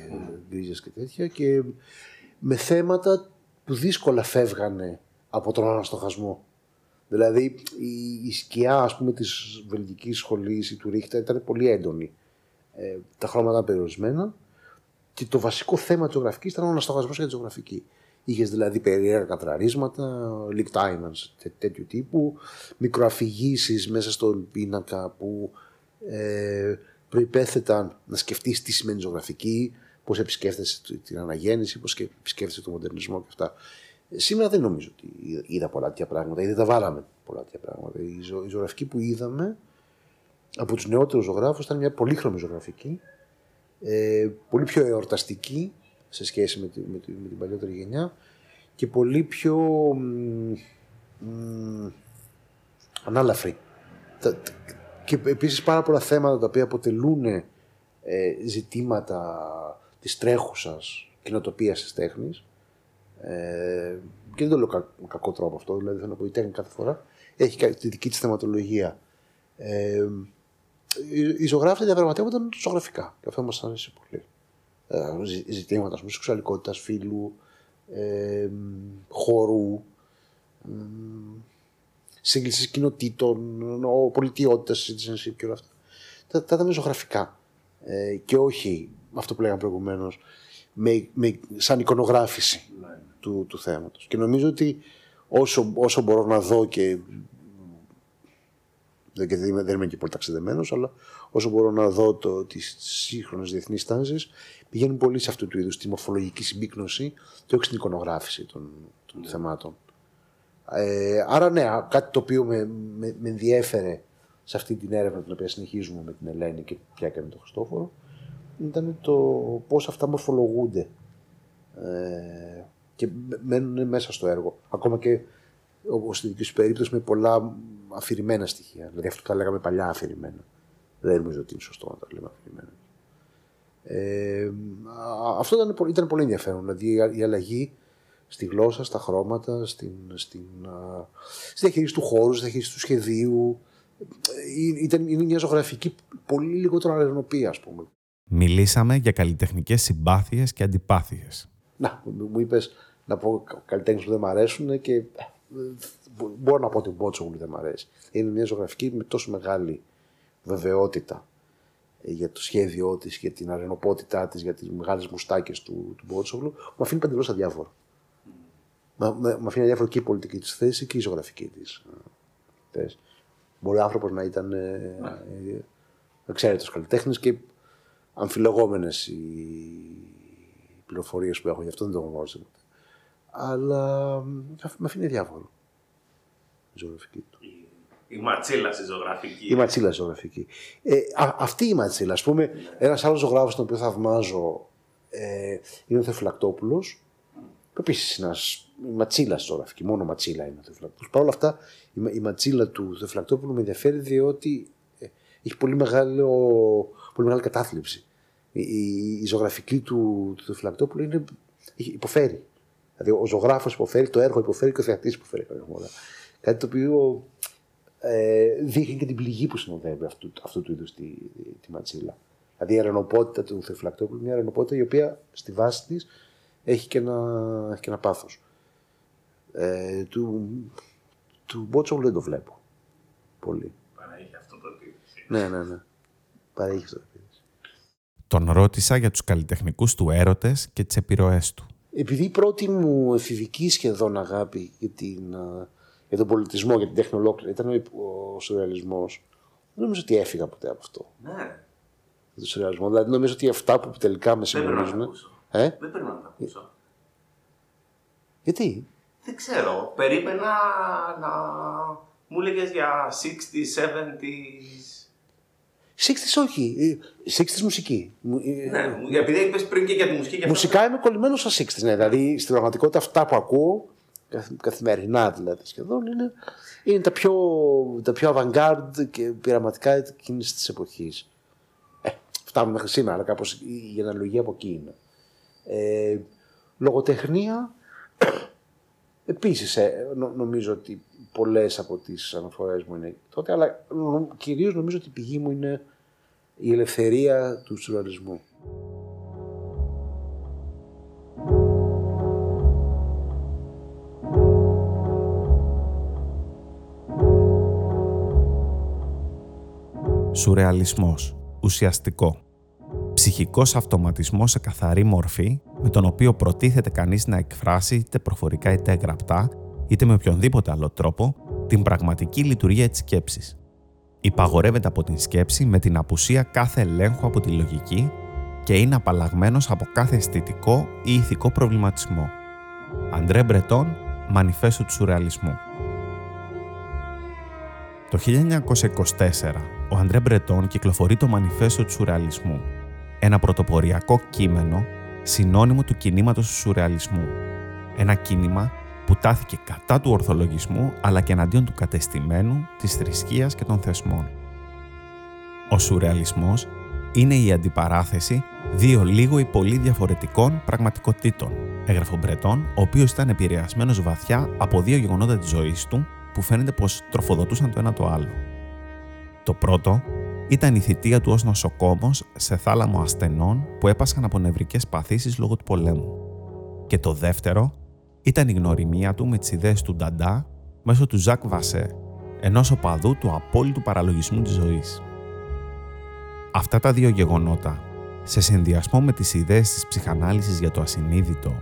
γκρίζες και τέτοια, και με θέματα που δύσκολα φεύγανε από τον αναστοχασμό. Δηλαδή η, σκιά ας πούμε της βελγικής σχολής ή του Ρίχτα ήταν πολύ έντονη. Ε, τα χρώματα ήταν περιορισμένα και το βασικό θέμα της ζωγραφικής ήταν ο ανασταγασμός για τη ζωγραφική. Είχες δηλαδή περίεργα κατραρίσματα, leak diamonds τέ, τέτοιου τύπου, μικροαφηγήσεις μέσα στον πίνακα που ε, προϋπέθεταν να σκεφτείς τι σημαίνει ζωγραφική, πώς επισκέφτεσαι την αναγέννηση, πώς επισκέφτεσαι τον μοντερνισμό και αυτά. Σήμερα δεν νομίζω ότι είδα πολλά τέτοια πράγματα, ήδη τα βάλαμε πολλά τέτοια πράγματα. Η, ζω, η ζωγραφική που είδαμε από τους νεότερους ζωγράφους ήταν μια πολύχρωμη ζωγραφική, ε, πολύ πιο εορταστική σε σχέση με, τη, με, τη, με την παλιότερη γενιά και πολύ πιο μ, μ, ανάλαφρη. Και επίσης πάρα πολλά θέματα τα οποία αποτελούν ε, ζητήματα της τρέχουσας κοινοτοπίας της τέχνης ε, και δεν το λέω κα, με κακό τρόπο αυτό, δηλαδή θέλω να πω η τέχνη κάθε φορά έχει τη δική της θεματολογία. Ε, οι ζωγράφοι διαπραγματεύονταν ζωγραφικά και αυτό μας αρέσει πολύ. Ε, ζητήματα πούμε, σεξουαλικότητας, φίλου, ε, χώρου, ε, σύγκλησης κοινοτήτων, πολιτιότητας, citizenship και όλα αυτά. Τα, τα ήταν ζωγραφικά. Ε, και όχι αυτό που λέγαμε προηγουμένως, με, με, σαν εικονογράφηση του, του θέματος. Και νομίζω ότι όσο, όσο μπορώ να δω και δεν, δεν είμαι και πολύ ταξιδεμένος, αλλά όσο μπορώ να δω το, τις σύγχρονες διεθνείς τάσεις, πηγαίνουν πολύ σε αυτού του είδους τη μορφολογική συμπίκνωση και όχι στην εικονογράφηση των, των θεμάτων. Ε, άρα ναι, κάτι το οποίο με, με, με ενδιέφερε σε αυτή την έρευνα την οποία συνεχίζουμε με την Ελένη και πια και με τον Χριστόφορο ήταν το πώς αυτά μορφολογούνται ε, και μένουν μέσα στο έργο. Ακόμα και όπω στη δική σου περίπτωση με πολλά αφηρημένα στοιχεία. Δηλαδή αυτό που τα λέγαμε παλιά αφηρημένα. Δεν νομίζω ότι είναι σωστό να τα λέμε αφηρημένα. Ε, αυτό ήταν, ήταν πολύ ενδιαφέρον. Δηλαδή η αλλαγή στη γλώσσα, στα χρώματα, στην, στην, στη διαχείριση του χώρου, στη διαχείριση του σχεδίου. Ε, ήταν, είναι μια ζωγραφική πολύ λιγότερο αρενοπία, ας πούμε. Μιλήσαμε για καλλιτεχνικές συμπάθειες και αντιπάθειες. Να, μου είπες να πω καλλιτέχνες που δεν μου αρέσουν και ε, μπορώ να πω ότι ο Μπότσογλου δεν μου αρέσει. Είναι μια ζωγραφική με τόσο μεγάλη βεβαιότητα για το σχέδιό της, για την αρενοπότητά της, για τις μεγάλες μουστάκες του, του Μπότσογλου, μου αφήνει παντελώς αδιάφορο. Μου αφήνει αδιάφορο και η πολιτική της θέση και η ζωγραφική της. Μπορεί ο άνθρωπος να ήταν ε, εξαίρετος καλλιτέχνης και αμφιλεγόμενες οι πληροφορίες που έχω γι' αυτό δεν το γνώριζα ποτέ. Αλλά με αφήνει διάφορο η ζωγραφική του. Η ματσίλα στη ζωγραφική. Η ματσίλα στη ζωγραφική. Ε, α, αυτή η ματσίλα, ας πούμε, ένας άλλος ζωγράφος τον οποίο θαυμάζω ε, είναι ο Θεφυλακτόπουλο. Που επίσης είναι ένας ματσίλα στη ζωγραφική. Μόνο ματσίλα είναι ο Θεφυλακτόπουλο. Παρ' όλα αυτά, η, η ματσίλα του Θεφυλακτόπουλου με ενδιαφέρει διότι ε, έχει πολύ, μεγάλο, πολύ μεγάλη κατάθλιψη. Η, η, η ζωγραφική του, του Θεφυλακτόπουλου είναι, υποφέρει. Δηλαδή, ο ζωγράφος υποφέρει, το έργο υποφέρει και ο θεατής υποφέρει. Κάτι το οποίο ε, δείχνει και την πληγή που συνοδεύει αυτού, αυτού του είδους τη, τη, ματσίλα. Δηλαδή η αρενοπότητα του Θεφυλακτόπουλου είναι μια αρενοπότητα η οποία στη βάση της έχει και ένα, έχει και ένα πάθος. Ε, του, του Μπότσογλου δεν το βλέπω πολύ. Παρέχει αυτό το επίδεση. Ναι, ναι, ναι. Παρέχει αυτό το επίδεση. Τον ρώτησα για τους καλλιτεχνικούς του έρωτες και τις επιρροές του. Επειδή η πρώτη μου εφηβική σχεδόν αγάπη για την, για τον πολιτισμό, για την τέχνη ολόκληρη. Ήταν ο, ο σουρεαλισμός. Δεν νομίζω ότι έφυγα ποτέ από αυτό. Ναι. Το σουρεαλισμό. Δηλαδή νομίζω ότι αυτά που τελικά με συμβολίζουν. Ε; Δεν πρέπει να τα ακούσω. Γιατί; Δεν ξέρω. Περίμενα να μου έλεγες για 60s, 70s. 60s όχι. 60s μουσική. Ναι, επειδή είπες πριν και για τη μουσική. Μουσικά είμαι κολλημένος στα 60s. Ναι. Δηλαδή στην πραγματικότητα αυτά που ακούω καθημερινά δηλαδή σχεδόν, είναι, είναι τα πιο, τα πιο avant-garde και πειραματικά εκείνη της εποχής. Ε, φτάνουμε μέχρι σήμερα, αλλά κάπως η αναλογία από εκεί είναι. Ε, λογοτεχνία, επίσης ε, νομίζω ότι πολλές από τις αναφορές μου είναι τότε, αλλά κυρίως νομίζω ότι η πηγή μου είναι η ελευθερία του σουρεαλισμού. Σουρεαλισμός. Ουσιαστικό. Ψυχικός αυτοματισμός σε καθαρή μορφή, με τον οποίο προτίθεται κανείς να εκφράσει είτε προφορικά είτε γραπτά, είτε με οποιονδήποτε άλλο τρόπο, την πραγματική λειτουργία της σκέψης. Υπαγορεύεται από την σκέψη με την απουσία κάθε ελέγχου από τη λογική και είναι απαλλαγμένος από κάθε αισθητικό ή ηθικό προβληματισμό. Αντρέ Μπρετόν, Μανιφέστο του Σουρεαλισμού. Το 1924, ο Αντρέ Μπρετόν κυκλοφορεί το Μανιφέστο του Σουρεαλισμού, ένα πρωτοποριακό κείμενο συνώνυμο του κινήματος του Σουρεαλισμού. Ένα κίνημα που τάθηκε κατά του ορθολογισμού αλλά και εναντίον του κατεστημένου, της θρησκείας και των θεσμών. Ο Σουρεαλισμός είναι η αντιπαράθεση δύο λίγο ή πολύ διαφορετικών πραγματικότητων, έγραφε ο Μπρετόν, ο οποίος ήταν επηρεασμένος βαθιά από δύο γεγονότα της ζωής του που φαίνεται πως τροφοδοτούσαν το ένα το άλλο. Το πρώτο ήταν η θητεία του ως νοσοκόμος σε θάλαμο ασθενών που έπασχαν από νευρικές παθήσεις λόγω του πολέμου. Και το δεύτερο ήταν η γνωριμία του με τις ιδέες του Νταντά μέσω του Ζακ Βασέ, ενός οπαδού του απόλυτου παραλογισμού της ζωής. Αυτά τα δύο γεγονότα, σε συνδυασμό με τις ιδέες της ψυχανάλυσης για το ασυνείδητο,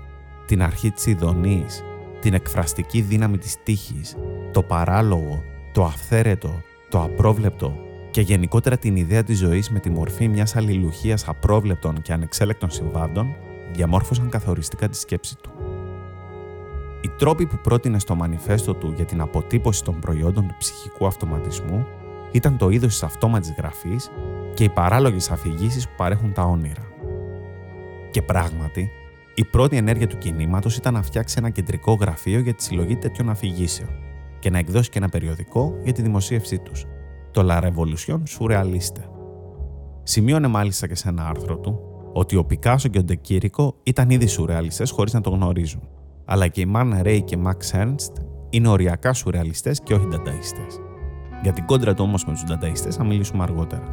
την αρχή της ειδονής, την εκφραστική δύναμη της τύχης, το παράλογο, το αυθαίρετο, το απρόβλεπτο και γενικότερα την ιδέα της ζωής με τη μορφή μιας αλληλουχίας απρόβλεπτων και ανεξέλεκτων συμβάντων διαμόρφωσαν καθοριστικά τη σκέψη του. Οι τρόποι που πρότεινε στο μανιφέστο του για την αποτύπωση των προϊόντων του ψυχικού αυτοματισμού ήταν το είδος της αυτόματης γραφής και οι παράλογες αφηγήσεις που παρέχουν τα όνειρα. Και πράγματι, η πρώτη ενέργεια του κινήματος ήταν να φτιάξει ένα κεντρικό γραφείο για τη συλλογή τέτοιων αφηγήσεων και να εκδώσει και ένα περιοδικό για τη δημοσίευσή τους, το La Revolution Surrealiste. Σημείωνε μάλιστα και σε ένα άρθρο του ότι ο Πικάσο και ο Ντεκύρικο ήταν ήδη σουρεαλιστές χωρίς να το γνωρίζουν. Αλλά και η Μάνα Ρέι και Μαξ Έρνστ είναι οριακά σουρεαλιστές και όχι ντανταίστες. Για την κόντρα του όμως με τους ντανταίστες θα μιλήσουμε αργότερα.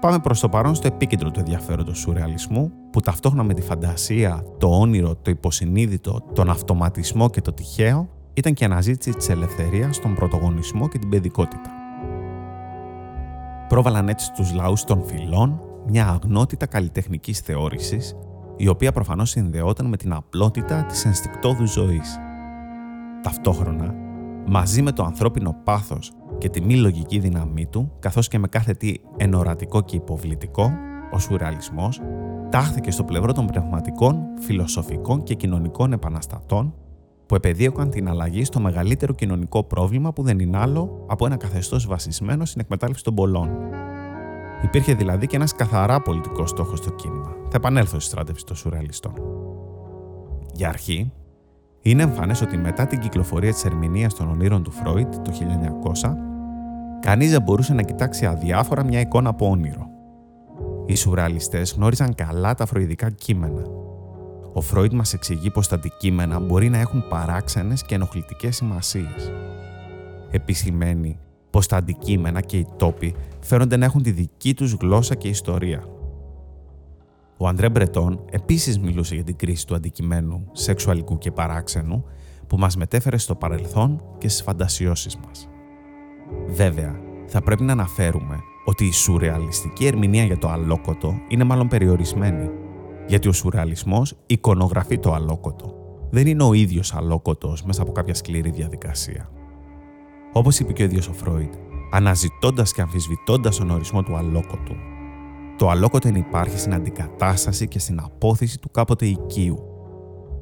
Πάμε προς το παρόν στο επίκεντρο του ενδιαφέροντος σουρεαλισμού, που ταυτόχρονα με τη φαντασία, το όνειρο, το υποσυνείδητο, τον αυτοματισμό και το τυχαίο, ήταν και αναζήτηση της ελευθερίας, τον πρωτογονισμό και την παιδικότητα. Πρόβαλαν έτσι στους λαούς των φυλών μια αγνότητα καλλιτεχνικής θεώρησης, η οποία προφανώς συνδεόταν με την απλότητα της ενστικτόδου ζωής. Ταυτόχρονα, μαζί με το ανθρώπινο πάθος και τη μη λογική δύναμή του, καθώς και με κάθε τι ενορατικό και υποβλητικό, ο σουρεαλισμός τάχθηκε στο πλευρό των πνευματικών, φιλοσοφικών και κοινωνικών επαναστατών που επεδίωκαν την αλλαγή στο μεγαλύτερο κοινωνικό πρόβλημα που δεν είναι άλλο από ένα καθεστώς βασισμένο στην εκμετάλλευση των πολλών. Υπήρχε δηλαδή και ένας καθαρά πολιτικός στόχος στο κίνημα. Θα επανέλθω στη στράτευση των σουρεαλιστών. Για αρχή, είναι εμφανές ότι μετά την κυκλοφορία της ερμηνείας των ονείρων του Φρόιτ το 1900, κανείς δεν μπορούσε να κοιτάξει αδιάφορα μια εικόνα από όνειρο. Οι σουρεαλιστές γνώριζαν καλά τα φροηδικά κείμενα. Ο Φρόιτ μας εξηγεί πως τα αντικείμενα μπορεί να έχουν παράξενες και ενοχλητικές σημασίες. Επισημαίνει πως τα αντικείμενα και οι τόποι φαίνονται να έχουν τη δική τους γλώσσα και ιστορία. Ο Αντρέ Μπρετόν επίσης μιλούσε για την κρίση του αντικειμένου, σεξουαλικού και παράξενου, που μας μετέφερε στο παρελθόν και στις φαντασιώσεις μας. Βέβαια, θα πρέπει να αναφέρουμε ότι η σουρεαλιστική ερμηνεία για το αλόκοτο είναι μάλλον περιορισμένη, γιατί ο σουρεαλισμός εικονογραφεί το αλόκοτο. Δεν είναι ο ίδιος αλόκοτος μέσα από κάποια σκληρή διαδικασία. Όπως είπε και ο ίδιος ο Φρόιντ, αναζητώντας και αμφισβητώντας τον ορισμό του αλόκοτου, το αλόκοτο υπάρχει στην αντικατάσταση και στην απόθεση του κάποτε οικείου.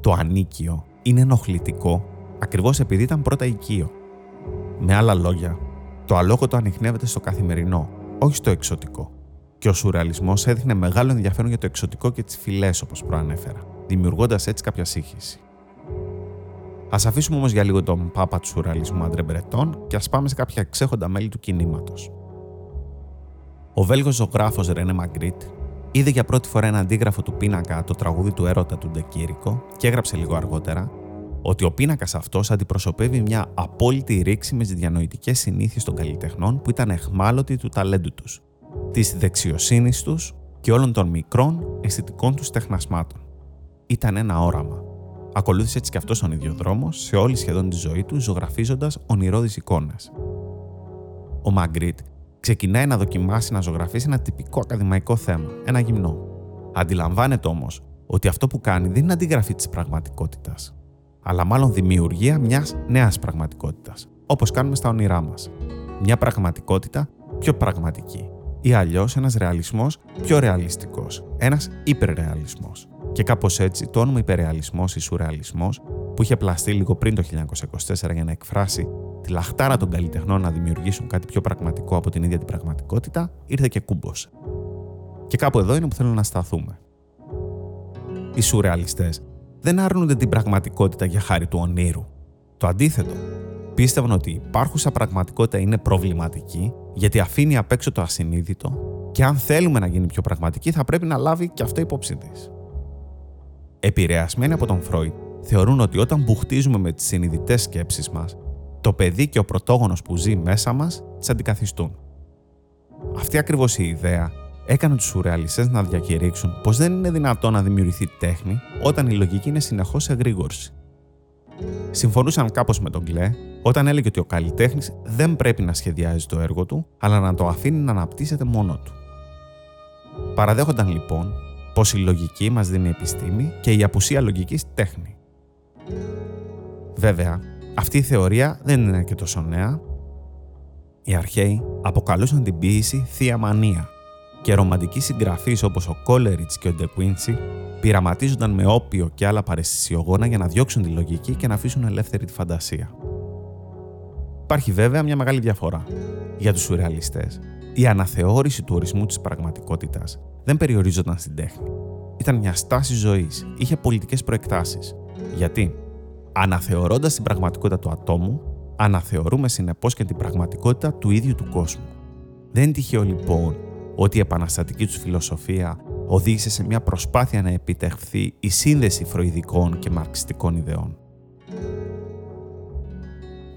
Το ανίκιο είναι ενοχλητικό ακριβώς επειδή ήταν πρώτα οικείο. Με άλλα λόγια, το αλόκοτο ανοιχνεύεται στο καθημερινό, όχι στο εξωτικό. Και ο σουρεαλισμός έδειχνε μεγάλο ενδιαφέρον για το εξωτικό και τις φυλές, όπως προανέφερα, δημιουργώντας έτσι κάποια σύγχυση. Α αφήσουμε όμως για λίγο τον πάπα του σουρεαλισμού Αντρέ Μπρετών και ας πάμε σε κάποια εξέχοντα μέλη του κινήματος. Ο Βέλγος ζωγράφος Ρένε Μαγκρίτ είδε για πρώτη φορά ένα αντίγραφο του πίνακα το τραγούδι του έρωτα του Ντεκύρικο και έγραψε λίγο αργότερα ότι ο πίνακας αυτός αντιπροσωπεύει μια απόλυτη ρήξη με τις διανοητικές συνήθειες των καλλιτεχνών που ήταν εχμάλωτοι του ταλέντου τους, της δικαιοσύνη τους και όλων των μικρών αισθητικών τους τεχνασμάτων. Ήταν ένα όραμα. Ακολούθησε έτσι και αυτός τον ίδιο δρόμο σε όλη σχεδόν τη ζωή του, ζωγραφίζοντας ονειρώδεις εικόνες. Ο Μαγκρίτ ξεκινάει να δοκιμάσει να ζωγραφίσει ένα τυπικό ακαδημαϊκό θέμα, ένα γυμνό. Αντιλαμβάνεται όμως ότι αυτό που κάνει δεν είναι αντιγραφή της πραγματικότητας, αλλά μάλλον δημιουργία μιας νέας πραγματικότητας, όπως κάνουμε στα όνειρά μας. Μια πραγματικότητα πιο πραγματική. Ή αλλιώς ένας ρεαλισμός πιο ρεαλιστικός. Ένας υπερρεαλισμός. Και κάπως έτσι το όνομα υπερρεαλισμός ή σουρεαλισμός, που είχε πλαστεί λίγο πριν το 1924 για να εκφράσει τη λαχτάρα των καλλιτεχνών να δημιουργήσουν κάτι πιο πραγματικό από την ίδια την πραγματικότητα, ήρθε και κούμπος. Και κάπου εδώ είναι που θέλω να σταθούμε. Οι σουρεαλιστές δεν άρνονται την πραγματικότητα για χάρη του ονείρου. Το αντίθετο. Πίστευαν ότι η υπάρχουσα πραγματικότητα είναι προβληματική γιατί αφήνει απ' έξω το ασυνείδητο και αν θέλουμε να γίνει πιο πραγματική θα πρέπει να λάβει και αυτό υπόψη της. Επηρεασμένοι από τον Φρόιτ, θεωρούν ότι όταν μπουχτίζουμε με τις συνειδητές σκέψεις μας, το παιδί και ο πρωτόγονος που ζει μέσα μας τις αντικαθιστούν. Αυτή ακριβώς η ιδέα έκανε τους σουρεαλιστές να διακηρύξουν πως δεν είναι δυνατό να δημιουργηθεί τέχνη όταν η λογική είναι συνεχώς σε γρήγορση. Συμφωνούσαν κάπως με τον Κλέ όταν έλεγε ότι ο καλλιτέχνης δεν πρέπει να σχεδιάζει το έργο του, αλλά να το αφήνει να αναπτύσσεται μόνο του. Παραδέχονταν λοιπόν πως η λογική μας δίνει επιστήμη και η απουσία λογικής τέχνη. Βέβαια, αυτή η θεωρία δεν είναι και τόσο νέα. Οι αρχαίοι αποκαλούσαν την ποίηση θεία μανία και ρομαντικοί συγγραφείς όπως ο Κόλεριτς και ο Ντεκουίντσι πειραματίζονταν με όπιο και άλλα παρεστησιογόνα για να διώξουν τη λογική και να αφήσουν ελεύθερη τη φαντασία. Υπάρχει βέβαια μια μεγάλη διαφορά. Για τους σουρεαλιστές, η αναθεώρηση του ορισμού της πραγματικότητας δεν περιορίζονταν στην τέχνη. Ήταν μια στάση ζωής, είχε πολιτικές προεκτάσεις. Γιατί; Αναθεωρώντας την πραγματικότητα του ατόμου, αναθεωρούμε συνεπώς και την πραγματικότητα του ίδιου του κόσμου. Δεν είναι τυχαίο λοιπόν ότι η επαναστατική τους φιλοσοφία οδήγησε σε μια προσπάθεια να επιτευχθεί η σύνδεση φροηδικών και μαρξιστικών ιδεών.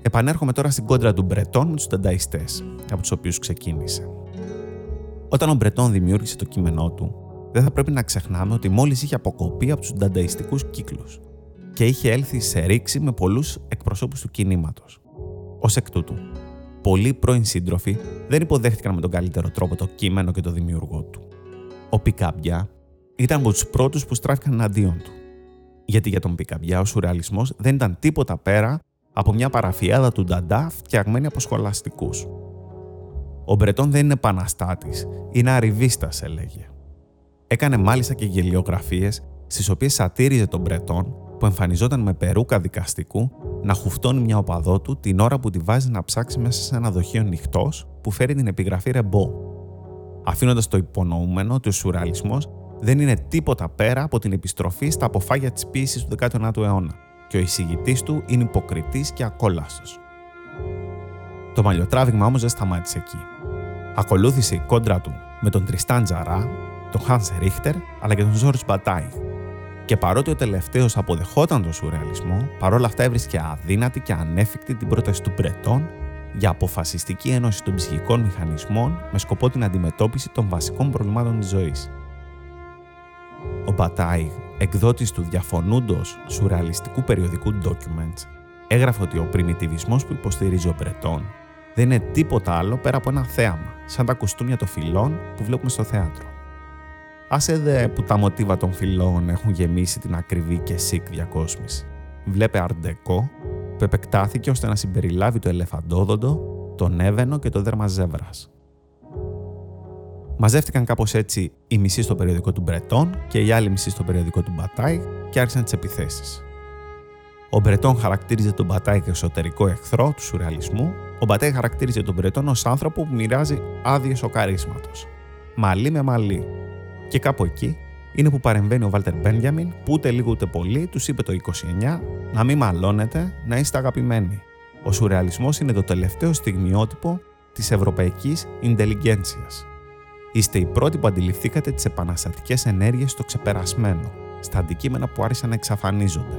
Επανέρχομαι τώρα στην κόντρα του Μπρετόν με τους Ντανταϊστές, από τους οποίους ξεκίνησε. Όταν ο Μπρετόν δημιούργησε το κείμενό του, δεν θα πρέπει να ξεχνάμε ότι μόλις είχε αποκοπεί από τους ντανταϊστικούς κύκλους και είχε έλθει σε ρήξη με πολλούς εκπροσώπους του κινήματος. Ω εκ τούτου, πολλοί πρώην σύντροφοι δεν υποδέχτηκαν με τον καλύτερο τρόπο το κείμενο και το δημιουργό του. Ο Πικάμπια ήταν από τους πρώτους που στράφηκαν εναντίον του. Γιατί για τον Πικαμπιά ο σουρεαλισμός δεν ήταν τίποτα πέρα από μια παραφιάδα του Νταντά φτιαγμένη από σχολαστικούς. Ο Μπρετόν δεν είναι επαναστάτης, είναι αριβίστας, έλεγε. Έκανε μάλιστα και γελιογραφίες στις οποίες σατήριζε τον Μπρετόν που εμφανιζόταν με περούκα δικαστικού να χουφτώνει μια οπαδό του την ώρα που τη βάζει να ψάξει μέσα σε ένα δοχείο νυχτός που φέρει την επιγραφή ρεμπό. Αφήνοντας το υπονοούμενο ότι ο σουρεαλισμός δεν είναι τίποτα πέρα από την επιστροφή στα αποφάγια της ποιήσης του 19ου αιώνα και ο εισηγητής του είναι υποκριτής και ακόλαστος. Το μαλλιοτράβηγμα όμως δεν σταμάτησε εκεί. Ακολούθησε η κόντρα του με τον Τριστάν Τζαρά, τον Hans Ρίχτερ αλλά και τον Ζόρτζ Μπατάι. Και παρότι ο τελευταίος αποδεχόταν τον σουρεαλισμό, παρόλα αυτά έβρισκε αδύνατη και ανέφικτη την πρόταση του Μπρετών για αποφασιστική ένωση των ψυχικών μηχανισμών με σκοπό την αντιμετώπιση των βασικών προβλημάτων της ζωής. Ο Μπατάι, εκδότης του διαφωνούντος σουρεαλιστικού περιοδικού Documents, έγραφε ότι ο πριμιτιβισμός που υποστηρίζει ο Μπρετών δεν είναι τίποτα άλλο πέρα από ένα θέαμα, σαν τα κουστούμια των φυλών που βλέπουμε στο θέατρο. Άσε δε που τα μοτίβα των φυλών έχουν γεμίσει την ακριβή και σικ διακόσμηση. Βλέπε Αρντεκό που επεκτάθηκε ώστε να συμπεριλάβει το ελεφαντόδοντο, τον έβαινο και το δέρμα ζεύρας. Μαζεύτηκαν κάπως έτσι οι μισοί στο περιοδικό του Μπρετόν και οι άλλοι μισοί στο περιοδικό του Μπατάι και άρχισαν τις επιθέσεις. Ο Μπρετόν χαρακτήριζε τον Μπατάι και εσωτερικό εχθρό του σουρεαλισμού. Ο Μπατάι χαρακτήριζε τον Μπρετόν ως άνθρωπο που μοιράζει άδειες σοκαρίσματο. Μαλί με μαλλί. Και κάπου εκεί είναι που παρεμβαίνει ο Βάλτερ Μπένιαμιν, που ούτε λίγο ούτε πολύ τους είπε το 29 να μην μαλώνετε, να είστε αγαπημένοι. Ο σουρεαλισμός είναι το τελευταίο στιγμιότυπο της ευρωπαϊκής intelligentsia. Είστε οι πρώτοι που αντιληφθήκατε τις επαναστατικές ενέργειες στο ξεπερασμένο, στα αντικείμενα που άρχισαν να εξαφανίζονται.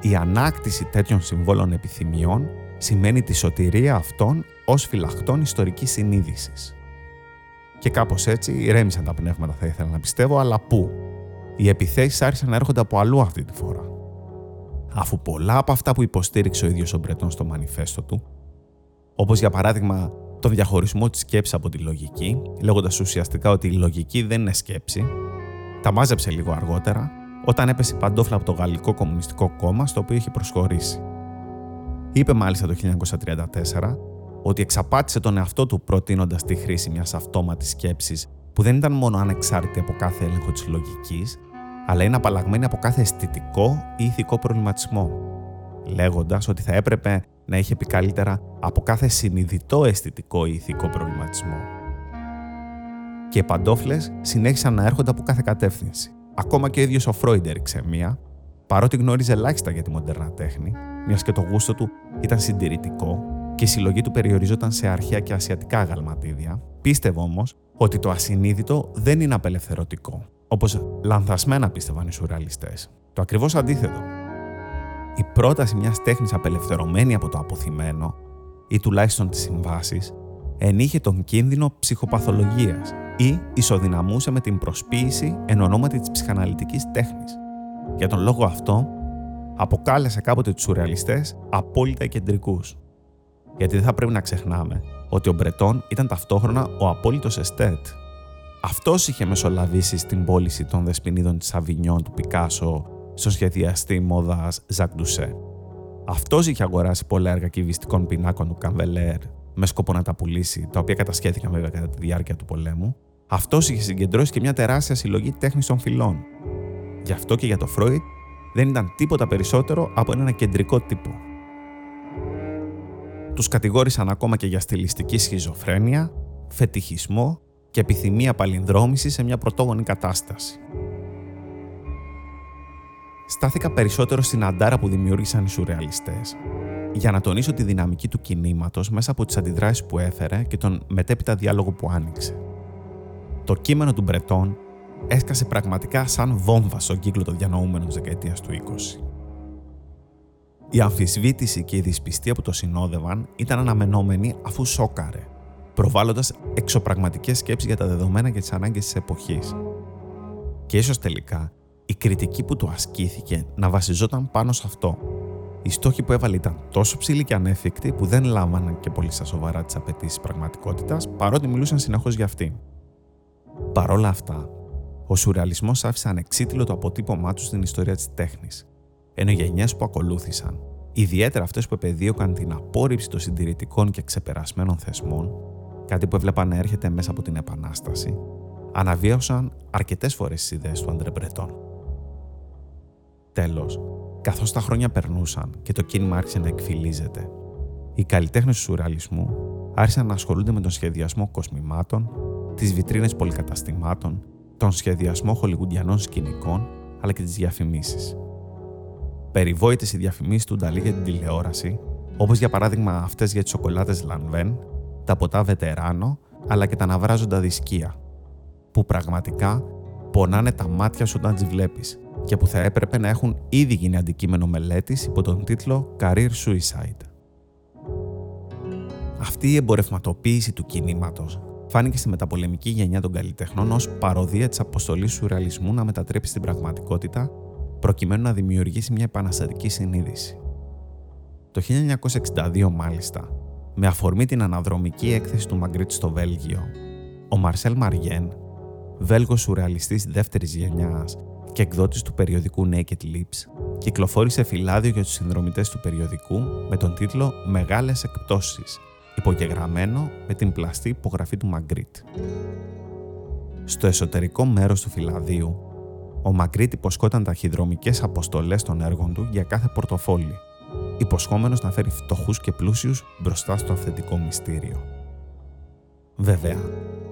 Η ανάκτηση τέτοιων συμβόλων επιθυμιών σημαίνει τη σωτηρία αυτών ως φυλαχτών ιστορικής συνείδησης. Και κάπως έτσι ηρέμησαν τα πνεύματα, θα ήθελα να πιστεύω, αλλά πού; Οι επιθέσεις άρχισαν να έρχονται από αλλού αυτή τη φορά. Αφού πολλά από αυτά που υποστήριξε ο ίδιος ο Μπρετόν στο μανιφέστο του, όπως για παράδειγμα τον διαχωρισμό της σκέψης από τη λογική, λέγοντας ουσιαστικά ότι η λογική δεν είναι σκέψη, τα μάζεψε λίγο αργότερα όταν έπεσε η παντόφλα από το Γαλλικό Κομμουνιστικό Κόμμα στο οποίο είχε προσχωρήσει. Είπε μάλιστα το 1934 ότι εξαπάτησε τον εαυτό του προτείνοντας τη χρήση μιας αυτόματης σκέψης που δεν ήταν μόνο ανεξάρτητη από κάθε έλεγχο της λογικής, αλλά είναι απαλλαγμένη από κάθε αισθητικό ή ηθικό προβληματισμό, λέγοντας ότι θα έπρεπε να είχε πει καλύτερα από κάθε συνειδητό αισθητικό ή ηθικό προβληματισμό. Και οι παντόφλες συνέχισαν να έρχονται από κάθε κατεύθυνση. Ακόμα και ο ίδιος ο Φρόιντ έριξε μία, παρότι γνώριζε ελάχιστα για τη μοντέρνα τέχνη, μιας και το γούστο του ήταν συντηρητικό και η συλλογή του περιοριζόταν σε αρχαία και ασιατικά αγαλματίδια, πίστευε όμως ότι το ασυνείδητο δεν είναι απελευθερωτικό, όπως λανθασμένα πίστευαν οι σουρεαλιστές. Το ακριβώς αντίθετο η πρόταση μιας τέχνης απελευθερωμένη από το αποθυμένο ή τουλάχιστον τις συμβάσεις ενείχε τον κίνδυνο ψυχοπαθολογίας ή ισοδυναμούσε με την προσποίηση εν ονόματι της ψυχαναλυτικής τέχνης. Για τον λόγο αυτό, αποκάλεσε κάποτε τους σουρεαλιστές απόλυτα κεντρικούς. Γιατί δεν θα πρέπει να ξεχνάμε ότι ο Μπρετόν ήταν ταυτόχρονα ο απόλυτος εστέτ. Αυτός είχε μεσολαβήσει στην πώληση των δεσποινίδων της Αβινιών του Πικάσο στο σχεδιαστή μόδας Ζακ Ντουσέ. Αυτός είχε αγοράσει πολλά έργα κυβιστικών πινάκων του Καμβελέρ με σκοπό να τα πουλήσει, τα οποία κατασχέθηκαν βέβαια κατά τη διάρκεια του πολέμου. Αυτός είχε συγκεντρώσει και μια τεράστια συλλογή τέχνης των φυλών. Γι' αυτό και για το Φρόιτ δεν ήταν τίποτα περισσότερο από ένα κεντρικό τύπο. Τους κατηγόρησαν ακόμα και για στιλιστική σχιζοφρένεια, φετιχισμό και επιθυμία παλινδρόμησης σε μια πρωτόγονη κατάσταση στάθηκα περισσότερο στην αντάρα που δημιούργησαν οι σουρεαλιστές για να τονίσω τη δυναμική του κινήματος μέσα από τις αντιδράσεις που έφερε και τον μετέπειτα διάλογο που άνοιξε. Το κείμενο του Μπρετών έσκασε πραγματικά σαν βόμβα στον κύκλο των διανοούμενων της δεκαετίας του 20. Η αμφισβήτηση και η δυσπιστία που το συνόδευαν ήταν αναμενόμενη αφού σόκαρε, προβάλλοντας εξωπραγματικές σκέψεις για τα δεδομένα και τις ανάγκες της εποχής. Και ίσως τελικά η κριτική που του ασκήθηκε να βασιζόταν πάνω σε αυτό. Οι στόχοι που έβαλε ήταν τόσο ψηλοί και ανέφικτοι που δεν λάμβαναν και πολύ στα σοβαρά τις απαιτήσεις πραγματικότητας, παρότι μιλούσαν συνεχώς για αυτή. Παρ' όλα αυτά, ο σουρεαλισμός άφησε ανεξίτηλο το αποτύπωμά του στην ιστορία της τέχνης, ενώ οι γενιές που ακολούθησαν, ιδιαίτερα αυτές που επεδίωκαν την απόρριψη των συντηρητικών και ξεπερασμένων θεσμών, κάτι που έβλεπαν να έρχεται μέσα από την Επανάσταση, αναβίωσαν αρκετές φορές τις ιδέες του Αντρεμπρετών. Τέλος, καθώς τα χρόνια περνούσαν και το κίνημα άρχισε να εκφυλίζεται, οι καλλιτέχνες του σουρεαλισμού άρχισαν να ασχολούνται με τον σχεδιασμό κοσμημάτων, τις βιτρίνες πολυκαταστημάτων, τον σχεδιασμό χολιγουντιανών σκηνικών αλλά και τις διαφημίσεις. Περιβόητες οι διαφημίσεις του Νταλή για την τηλεόραση, όπως για παράδειγμα αυτές για τις σοκολάτε Λανβέν, τα ποτά Βετεράνο αλλά και τα ναυράζοντα δισκία, που πραγματικά πονάνε τα μάτια σου όταν τις βλέπεις και που θα έπρεπε να έχουν ήδη γίνει αντικείμενο μελέτης υπό τον τίτλο Career Suicide. Αυτή η εμπορευματοποίηση του κινήματος φάνηκε στη μεταπολεμική γενιά των καλλιτεχνών ως παροδία της αποστολής σουρεαλισμού να μετατρέψει την πραγματικότητα προκειμένου να δημιουργήσει μια επαναστατική συνείδηση. Το 1962 μάλιστα, με αφορμή την αναδρομική έκθεση του Μαγκρίτ στο Βέλγιο, ο Μαρσέλ Μαριέν, Βέλγος σουρεαλιστής δεύτερης γενιάς και εκδότης του περιοδικού Naked Lips, κυκλοφόρησε φυλάδιο για τους συνδρομητές του περιοδικού με τον τίτλο «Μεγάλες εκπτώσεις», υπογεγραμμένο με την πλαστή υπογραφή του Μαγκρίτ. Στο εσωτερικό μέρος του φυλαδίου, ο Μαγκρίτ υποσχόταν ταχυδρομικές αποστολές των έργων του για κάθε πορτοφόλι, υποσχόμενος να φέρει φτωχούς και πλούσιους μπροστά στο αυθεντικό μυστήριο. Βέβαια,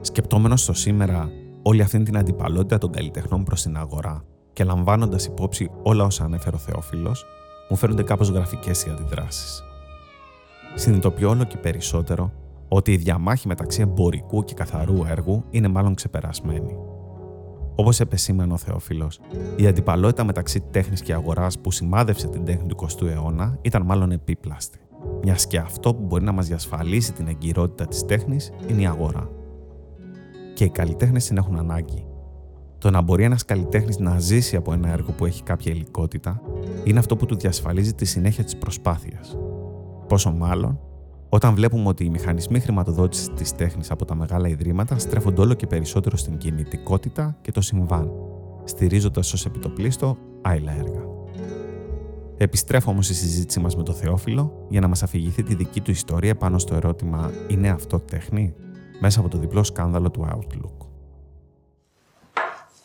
σκεπτόμενος στο σήμερα όλη αυτή την αντιπαλότητα των καλλιτεχνών προς την αγορά και λαμβάνοντας υπόψη όλα όσα ανέφερε ο Θεόφιλος, μου φαίνονται κάπως γραφικές οι αντιδράσεις. Συνειδητοποιώ όλο και περισσότερο ότι η διαμάχη μεταξύ εμπορικού και καθαρού έργου είναι μάλλον ξεπερασμένη. Όπως επεσήμανε ο Θεόφιλος, η αντιπαλότητα μεταξύ τέχνης και αγοράς που σημάδευσε την τέχνη του 20ου αιώνα ήταν μάλλον επίπλαστη. Μιας και αυτό που μπορεί να μας διασφαλίσει την εγκυρότητα της τέχνης είναι η αγορά και οι καλλιτέχνες την έχουν ανάγκη. Το να μπορεί ένας καλλιτέχνης να ζήσει από ένα έργο που έχει κάποια υλικότητα είναι αυτό που του διασφαλίζει τη συνέχεια της προσπάθειας. Πόσο μάλλον όταν βλέπουμε ότι οι μηχανισμοί χρηματοδότησης της τέχνης από τα μεγάλα ιδρύματα στρέφονται όλο και περισσότερο στην κινητικότητα και το συμβάν, στηρίζοντας ως επιτοπλίστο άλλα έργα. Επιστρέφω όμως στη συζήτησή μας με το Θεόφιλο για να μας αφηγηθεί τη δική του ιστορία πάνω στο ερώτημα «Είναι αυτό τέχνη» μέσα από το διπλό σκάνδαλο του Outlook.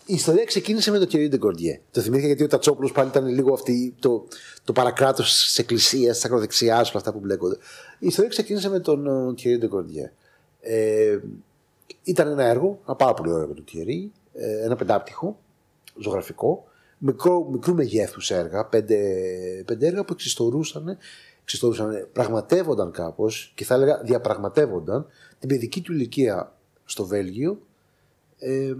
Η ιστορία ξεκίνησε με τον Thierry Ντεγκορντιέ. Το θυμήθηκα γιατί ο Τατσόπουλος πάλι ήταν λίγο αυτή, το, το παρακράτος της εκκλησίας, της ακροδεξιάς, όλα αυτά που μπλέκονται. Η ιστορία ξεκίνησε με τον Thierry Ντεγκορντιέ. Ε, ήταν ένα έργο, ένα πάρα πολύ ωραίο έργο του Thierry, ε, ένα πεντάπτυχο, ζωγραφικό, μικρό, μικρού μεγέθους έργα, πέντε, πέντε έργα που εξιστορούσαν, εξιστορούσαν πραγματεύονταν κάπως και θα έλεγα διαπραγματεύονταν την παιδική του ηλικία στο Βέλγιο, ε,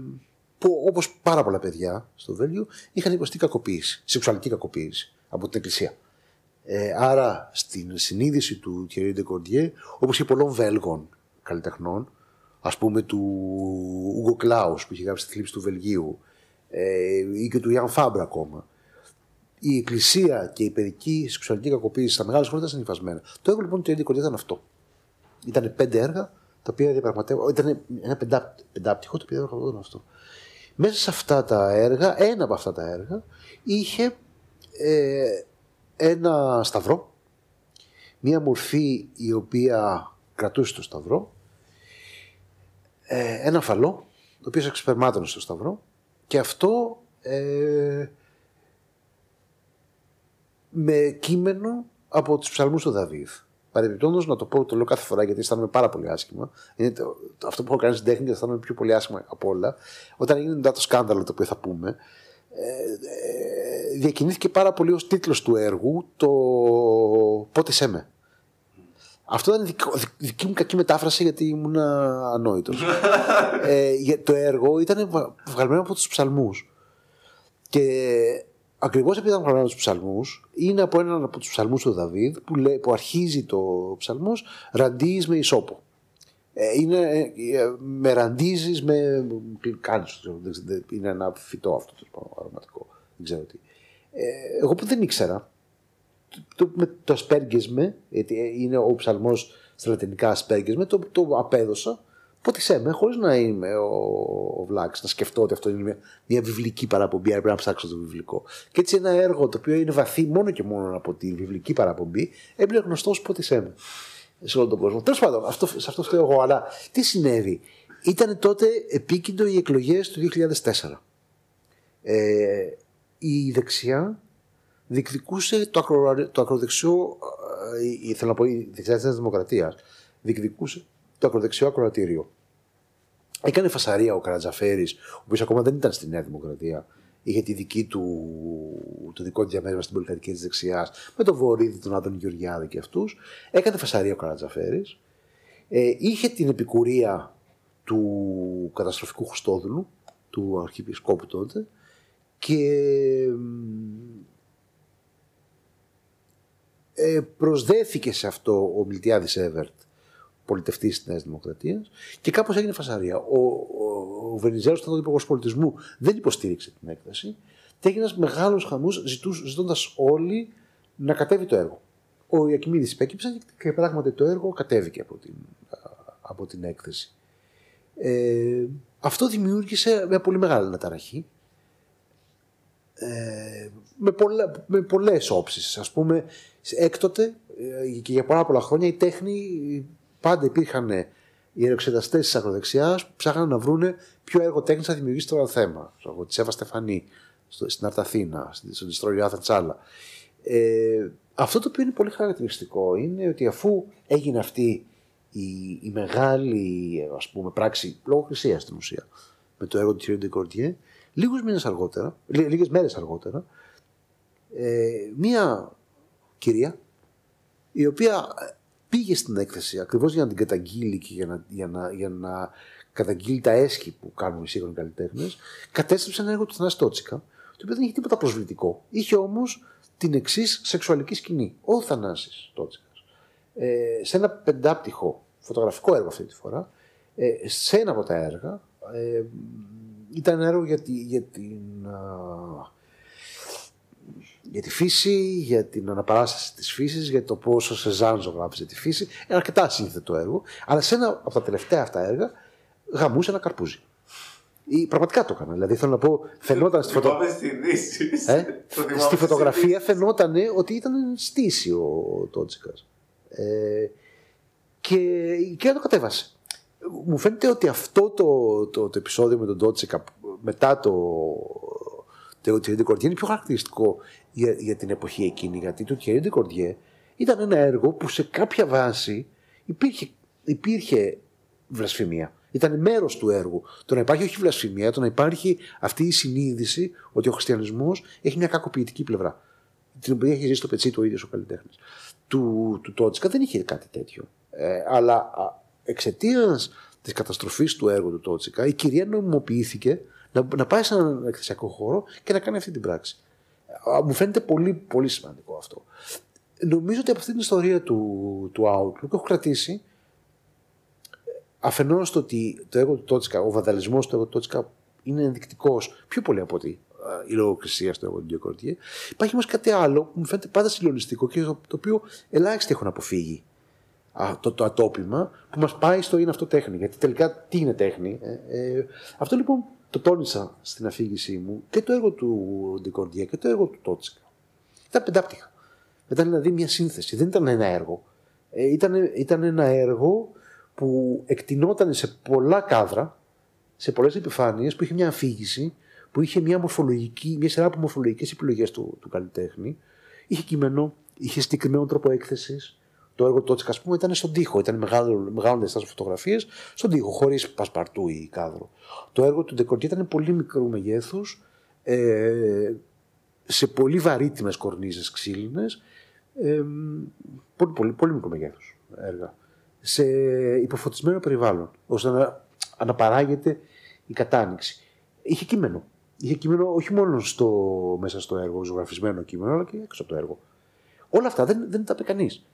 που όπως πάρα πολλά παιδιά στο Βέλγιο είχαν υποστεί κακοποίηση, σεξουαλική κακοποίηση από την Εκκλησία. Ε, άρα στην συνείδηση του Thierry Ντεκορντιέ, όπως και πολλών Βέλγων καλλιτεχνών, ας πούμε του Ούγκο Κλάους που είχε γράψει τη θλίψη του Βελγίου, ε, ή και του Ιαν Φάμπρα ακόμα, η Εκκλησία και η παιδική σεξουαλική κακοποίηση στα μεγάλα σχόλια ήταν συνυφασμένα. Το έργο λοιπόν του Thierry Ντεκορντιέ ήταν αυτό. Ήταν πέντε έργα τα οποία διαπραγματεύονταν. Ήταν ένα πεντά, πεντάπτυχο το οποίο διαπραγματεύονταν αυτό. Μέσα σε αυτά τα έργα, ένα από αυτά τα έργα, είχε ε, ένα σταυρό, μία μορφή η οποία κρατούσε το σταυρό, ε, ένα φαλό, το οποίο εξπερμάτωνε στο σταυρό. Και αυτό ε, με κείμενο από τους ψαλμούς του Δαβίδ. Παρεμπιπτόντως, να το πω, το λέω κάθε φορά γιατί αισθάνομαι πάρα πολύ άσχημα. Είναι το, το, αυτό που έχω κάνει στην τέχνη και αισθάνομαι πιο πολύ άσχημα από όλα. Όταν έγινε μετά το σκάνδαλο το οποίο θα πούμε, ε, ε, διακινήθηκε πάρα πολύ ως τίτλος του έργου το Πότε σε με. Αυτό ήταν δικό- δι- δική μου κακή μετάφραση γιατί ήμουν ανόητος. ε, για- το έργο ήταν βα- βγαλμένο από τους ψαλμούς. Και ακριβώς επειδή ήταν βγαλμένο από του ψαλμούς, είναι από έναν από τους ψαλμούς του Δαβίδ που, λέει, που αρχίζει το ψαλμός Ραντί με ισόπο. Ε, είναι, ε, ε, με ραντίζεις, με κάνεις, δεν ξέρω, δεν- είναι ένα φυτό αυτό το αρωματικό, δεν ξέρω τι. Ε, εγώ που δεν ήξερα, το, με, το ασπέργεσμε, γιατί είναι ο ψαλμός στα λατινικά ασπέργεσμε, το, το απέδωσα, πότισέ με, χωρίς να είμαι ο, ο Βλάκης, να σκεφτώ ότι αυτό είναι μια, μια βιβλική παραπομπή, άρα πρέπει να ψάξω το βιβλικό. Και έτσι ένα έργο το οποίο είναι βαθύ μόνο και μόνο από τη βιβλική παραπομπή, έμπαινε γνωστός ως πότισέ με σε όλο τον κόσμο. Τέλος πάντων, αυτό, σε αυτό φταίω εγώ. Αλλά τι συνέβη; Ήταν τότε επίκεντρο οι εκλογές του 2004. Ε, η δεξιά διεκδικούσε το, ακρο, το ακροδεξιό, ε, θέλω να πω η δεξιά της Δημοκρατίας, διεκδικούσε το ακροδεξιό ακροατήριο. Έκανε φασαρία ο Καρατζαφέρης, ο οποίος ακόμα δεν ήταν στη Νέα Δημοκρατία. Είχε τη δική του, το δικό του διαμέρισμα στην πολυκατοικία της δεξιάς, με τον Βορύδη, τον Άδων Γεωργιάδη και αυτούς. Έκανε φασαρία ο Καρατζαφέρης. Ε, είχε την επικουρία του καταστροφικού Χριστόδουλου, του Αρχιεπισκόπου τότε, και ε, προσδέθηκε σε αυτό ο Μιλτιάδης Εύερτ, πολιτευτής της Νέας Δημοκρατίας, και κάπως έγινε φασαρία. Ο, ο, ο Βενιζέλος, τότε υπουργό πολιτισμού, δεν υποστήριξε την έκθεση και έγινε ένα μεγάλος χαμός ζητώντας όλοι να κατέβει το έργο. Ο Ιακημίδη υπέκυψε και πράγματι το έργο κατέβηκε από την, από την έκθεση. Ε, αυτό δημιούργησε μια πολύ μεγάλη αναταραχή ε, με, πολλα, με πολλές όψεις. Ας πούμε, έκτοτε ε, και για πάρα πολλά χρόνια η τέχνη πάντα υπήρχαν οι αεροεξεταστέ της ακροδεξιάς που ψάχναν να βρουν ποιο έργο τέχνης θα δημιουργήσει το θέμα. Της Εύα Στεφανή, στο, στην Αρταθήνα, στον Ιστρόριο Άθεν Τσάλα. Ε, αυτό το οποίο είναι πολύ χαρακτηριστικό είναι ότι αφού έγινε αυτή η, η μεγάλη ας πούμε, πράξη λογοκρισίας στην ουσία με το έργο του κ. Ντεκορτιέ, λίγους μήνες αργότερα, λί, λίγες μέρες αργότερα, ε, μία κυρία η οποία πήγε στην έκθεση ακριβώς για να την καταγγείλει και για να, για να, για να καταγγείλει τα έσχη που κάνουν οι σύγχρονοι καλλιτέχνες, κατέστρεψε ένα έργο του Θανάση Τότσικα, το οποίο δεν είχε τίποτα προσβλητικό. Είχε όμως την εξής σεξουαλική σκηνή. Ο Θανάσης Τότσικας. Ε, σε ένα πεντάπτυχο φωτογραφικό έργο αυτή τη φορά, ε, σε ένα από τα έργα, ε, ήταν έργο για, τη, για την. Α, για τη φύση, για την αναπαράσταση της φύσης, για το πόσο σε Σεζάν ζωγράφησε τη φύση. Ένα αρκετά σύνθετο έργο, αλλά σε ένα από τα τελευταία αυτά έργα γαμούσε ένα καρπούζι. Ή, πραγματικά το έκανα. Δηλαδή θέλω να πω, φαινόταν στη, φωτο... ε? στη φωτογραφία φαινόταν ότι ήταν στήση ο Τότσικα. Ε, και, και το κατέβασε. Μου φαίνεται ότι αυτό το, το, το επεισόδιο με τον Τότσικα μετά το, το Thierry Cordier είναι πιο χαρακτηριστικό για, για την εποχή εκείνη. Γιατί το Thierry Cordier ήταν ένα έργο που σε κάποια βάση υπήρχε, υπήρχε βλασφημία. Ήταν μέρος του έργου. Το να υπάρχει όχι βλασφημία, το να υπάρχει αυτή η συνείδηση ότι ο χριστιανισμός έχει μια κακοποιητική πλευρά. Την οποία έχει ζήσει στο πετσί του ο ίδιος ο καλλιτέχνης. Του, του Τότσικα δεν είχε κάτι τέτοιο. Ε, αλλά εξαιτίας της καταστροφής του έργου του Τότσικα, η κυρία νομιμοποιήθηκε να, να πάει σε έναν εκθεσιακό χώρο και να κάνει αυτή την πράξη. Μου φαίνεται πολύ, πολύ σημαντικό αυτό. Νομίζω ότι από αυτή την ιστορία του, του Outlook έχω κρατήσει αφενός το ότι το έργο του Τότσικα, ο βαδαλισμός του έργου του Τότσικα είναι ενδεικτικός πιο πολύ από ότι η λογοκρισία στο έργο του Ντιοκορτιέ. Υπάρχει όμως κάτι άλλο που μου φαίνεται πάντα συλλογιστικό και το, το οποίο ελάχιστοι έχουν αποφύγει. Α, το, το ατόπιμα που μας πάει στο είναι αυτό τέχνη. Γιατί τελικά τι είναι τέχνη. Ε, ε, αυτό λοιπόν το τόνισα στην αφήγησή μου και το έργο του Ντικορντιέ και το έργο του Τότσικα. Ήταν πεντάπτυχα. Ήταν δηλαδή μια σύνθεση. Δεν ήταν ένα έργο. Ε, ήταν, ήταν ένα έργο που εκτινόταν σε πολλά κάδρα, σε πολλές επιφάνειες, που είχε μια αφήγηση, που είχε μια, μορφολογική, μια σειρά από μορφολογικές επιλογές του, του καλλιτέχνη. Είχε κείμενο, είχε συγκεκριμένο τρόπο έκθεσης. Το έργο του Τότσικας, ας πούμε, ήταν στον τοίχο. Ήταν μεγάλο, μεγάλο διαστάσιο φωτογραφίες στον τοίχο, χωρίς πασπαρτού ή κάδρο. Το έργο του Ντεκορτή ήταν πολύ μικρού μεγέθους, ε, σε πολύ βαρύτιμες κορνίζες ξύλινες. Ε, πολύ, πολύ, πολύ μικρό μεγέθους. έργα σε υποφωτισμένο περιβάλλον, ώστε να αναπαράγεται η κατάνοιξη. Είχε κείμενο. Είχε κείμενο όχι μόνο στο, μέσα στο έργο, ζωγραφισμένο κείμενο, αλλά και έξω από το έργο. Όλα αυτά δεν, δεν τα πει κανείς.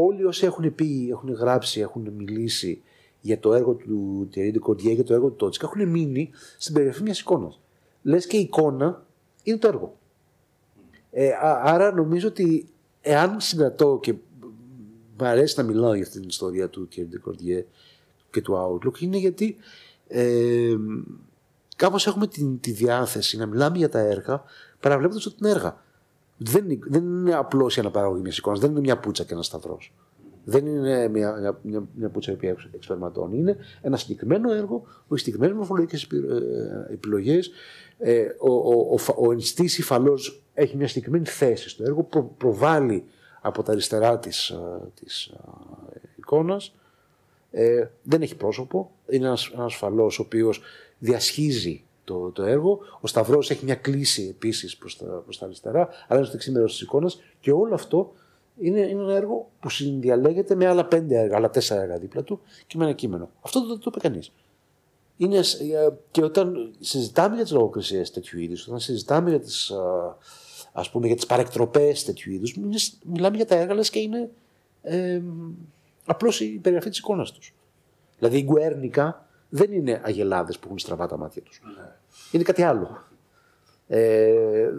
Όλοι όσοι έχουν πει, έχουν γράψει, έχουν μιλήσει για το έργο του Thierry Κορδιέ, για το έργο του Τότσικα, έχουν μείνει στην περιγραφή μιας εικόνας. Λες και η εικόνα είναι το έργο. Ε, άρα νομίζω ότι εάν συγκρατώ και μου αρέσει να μιλάω για αυτή την ιστορία του Thierry Κορδιέ και του Outlook, είναι γιατί ε, κάπως έχουμε την, τη διάθεση να μιλάμε για τα έργα παραβλέποντας ότι είναι έργα. Δεν, δεν είναι απλώς η αναπαραγωγή μιας εικόνας, δεν είναι μια πουτσα και ένας σταυρός. Δεν είναι μια, μια, μια, πουτσα η εξπερματώνει. Είναι ένα συγκεκριμένο έργο, με συγκεκριμένες μορφολογικές ε, επιλογές. Ε, ο, ο, ο, ο ενστής υφαλός έχει μια συγκεκριμένη θέση στο έργο, προ, προβάλλει από τα αριστερά της της, της εικόνας. Ε, δεν έχει πρόσωπο. Είναι ένα ένας ο οποίος διασχίζει το, το έργο. Ο Σταυρός έχει μια κλίση επίσης προς τα, προς τα αριστερά, αλλά είναι στο δεξί μέρο της εικόνας. Και όλο αυτό είναι, είναι ένα έργο που συνδιαλέγεται με άλλα πέντε έργα, άλλα τέσσερα έργα δίπλα του και με ένα κείμενο. Αυτό δεν το, είπε κανείς. Είναι, και όταν συζητάμε για τις λογοκρισίες τέτοιου είδους, όταν συζητάμε για τις ας πούμε, για τις παρεκτροπές τέτοιου είδους, μιλάμε για τα έργα και είναι ε, απλώς η περιγραφή της εικόνας τους. Δηλαδή η Γκουέρνικα δεν είναι αγελάδες που έχουν στραβά τα μάτια τους. Ναι. Είναι κάτι άλλο. Ε,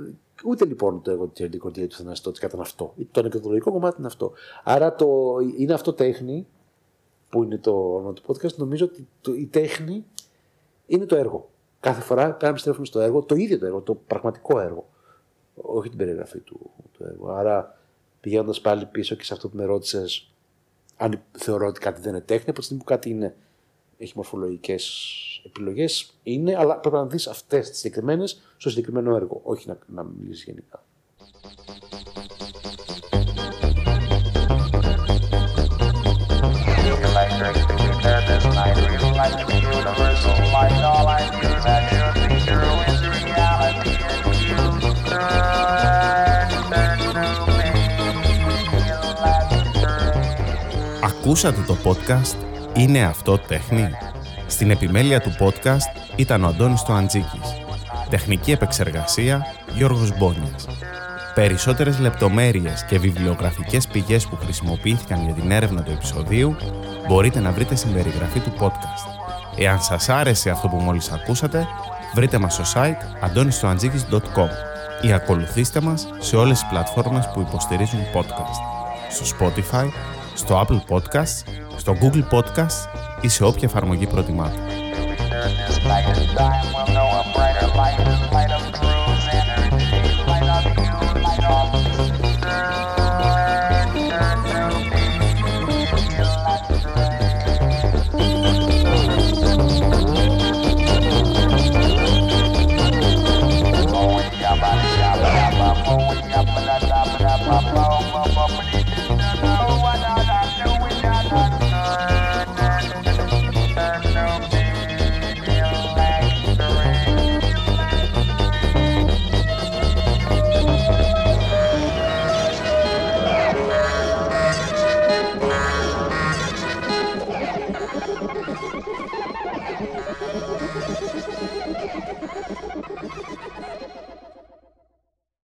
ούτε λοιπόν το εγώ τη αντικορδία του Θαναστότη ήταν αυτό. Το ανεκδοτολογικό κομμάτι είναι αυτό. Άρα το, είναι αυτό τέχνη, που είναι το όνομα του podcast, νομίζω ότι το, η τέχνη είναι το έργο. Κάθε φορά πρέπει να επιστρέφουμε στο έργο, το ίδιο το έργο, το πραγματικό έργο. Όχι την περιγραφή του, του έργου. Άρα πηγαίνοντας πάλι πίσω και σε αυτό που με ρώτησες, αν θεωρώ ότι κάτι δεν είναι τέχνη, από τη στιγμή που κάτι είναι έχει μορφολογικές επιλογές, είναι, αλλά πρέπει να δεις αυτές τις συγκεκριμένες στο συγκεκριμένο έργο, όχι να, να μιλήσεις γενικά. Ακούσατε το podcast είναι αυτό τέχνη; Στην επιμέλεια του podcast ήταν ο Αντώνης Τοαντζίκης. Τεχνική επεξεργασία Γιώργος Μπόνιας. Περισσότερες λεπτομέρειες και βιβλιογραφικές πηγές που χρησιμοποιήθηκαν για την έρευνα του επεισοδίου μπορείτε να βρείτε στην περιγραφή του podcast. Εάν σας άρεσε αυτό που μόλις ακούσατε, βρείτε μας στο site antonistoantζίκης.com ή ακολουθήστε μας σε όλες τις πλατφόρμες που υποστηρίζουν podcast. Στο Spotify, στο Apple Podcasts στο Google Podcast ή σε όποια εφαρμογή προτιμάτε.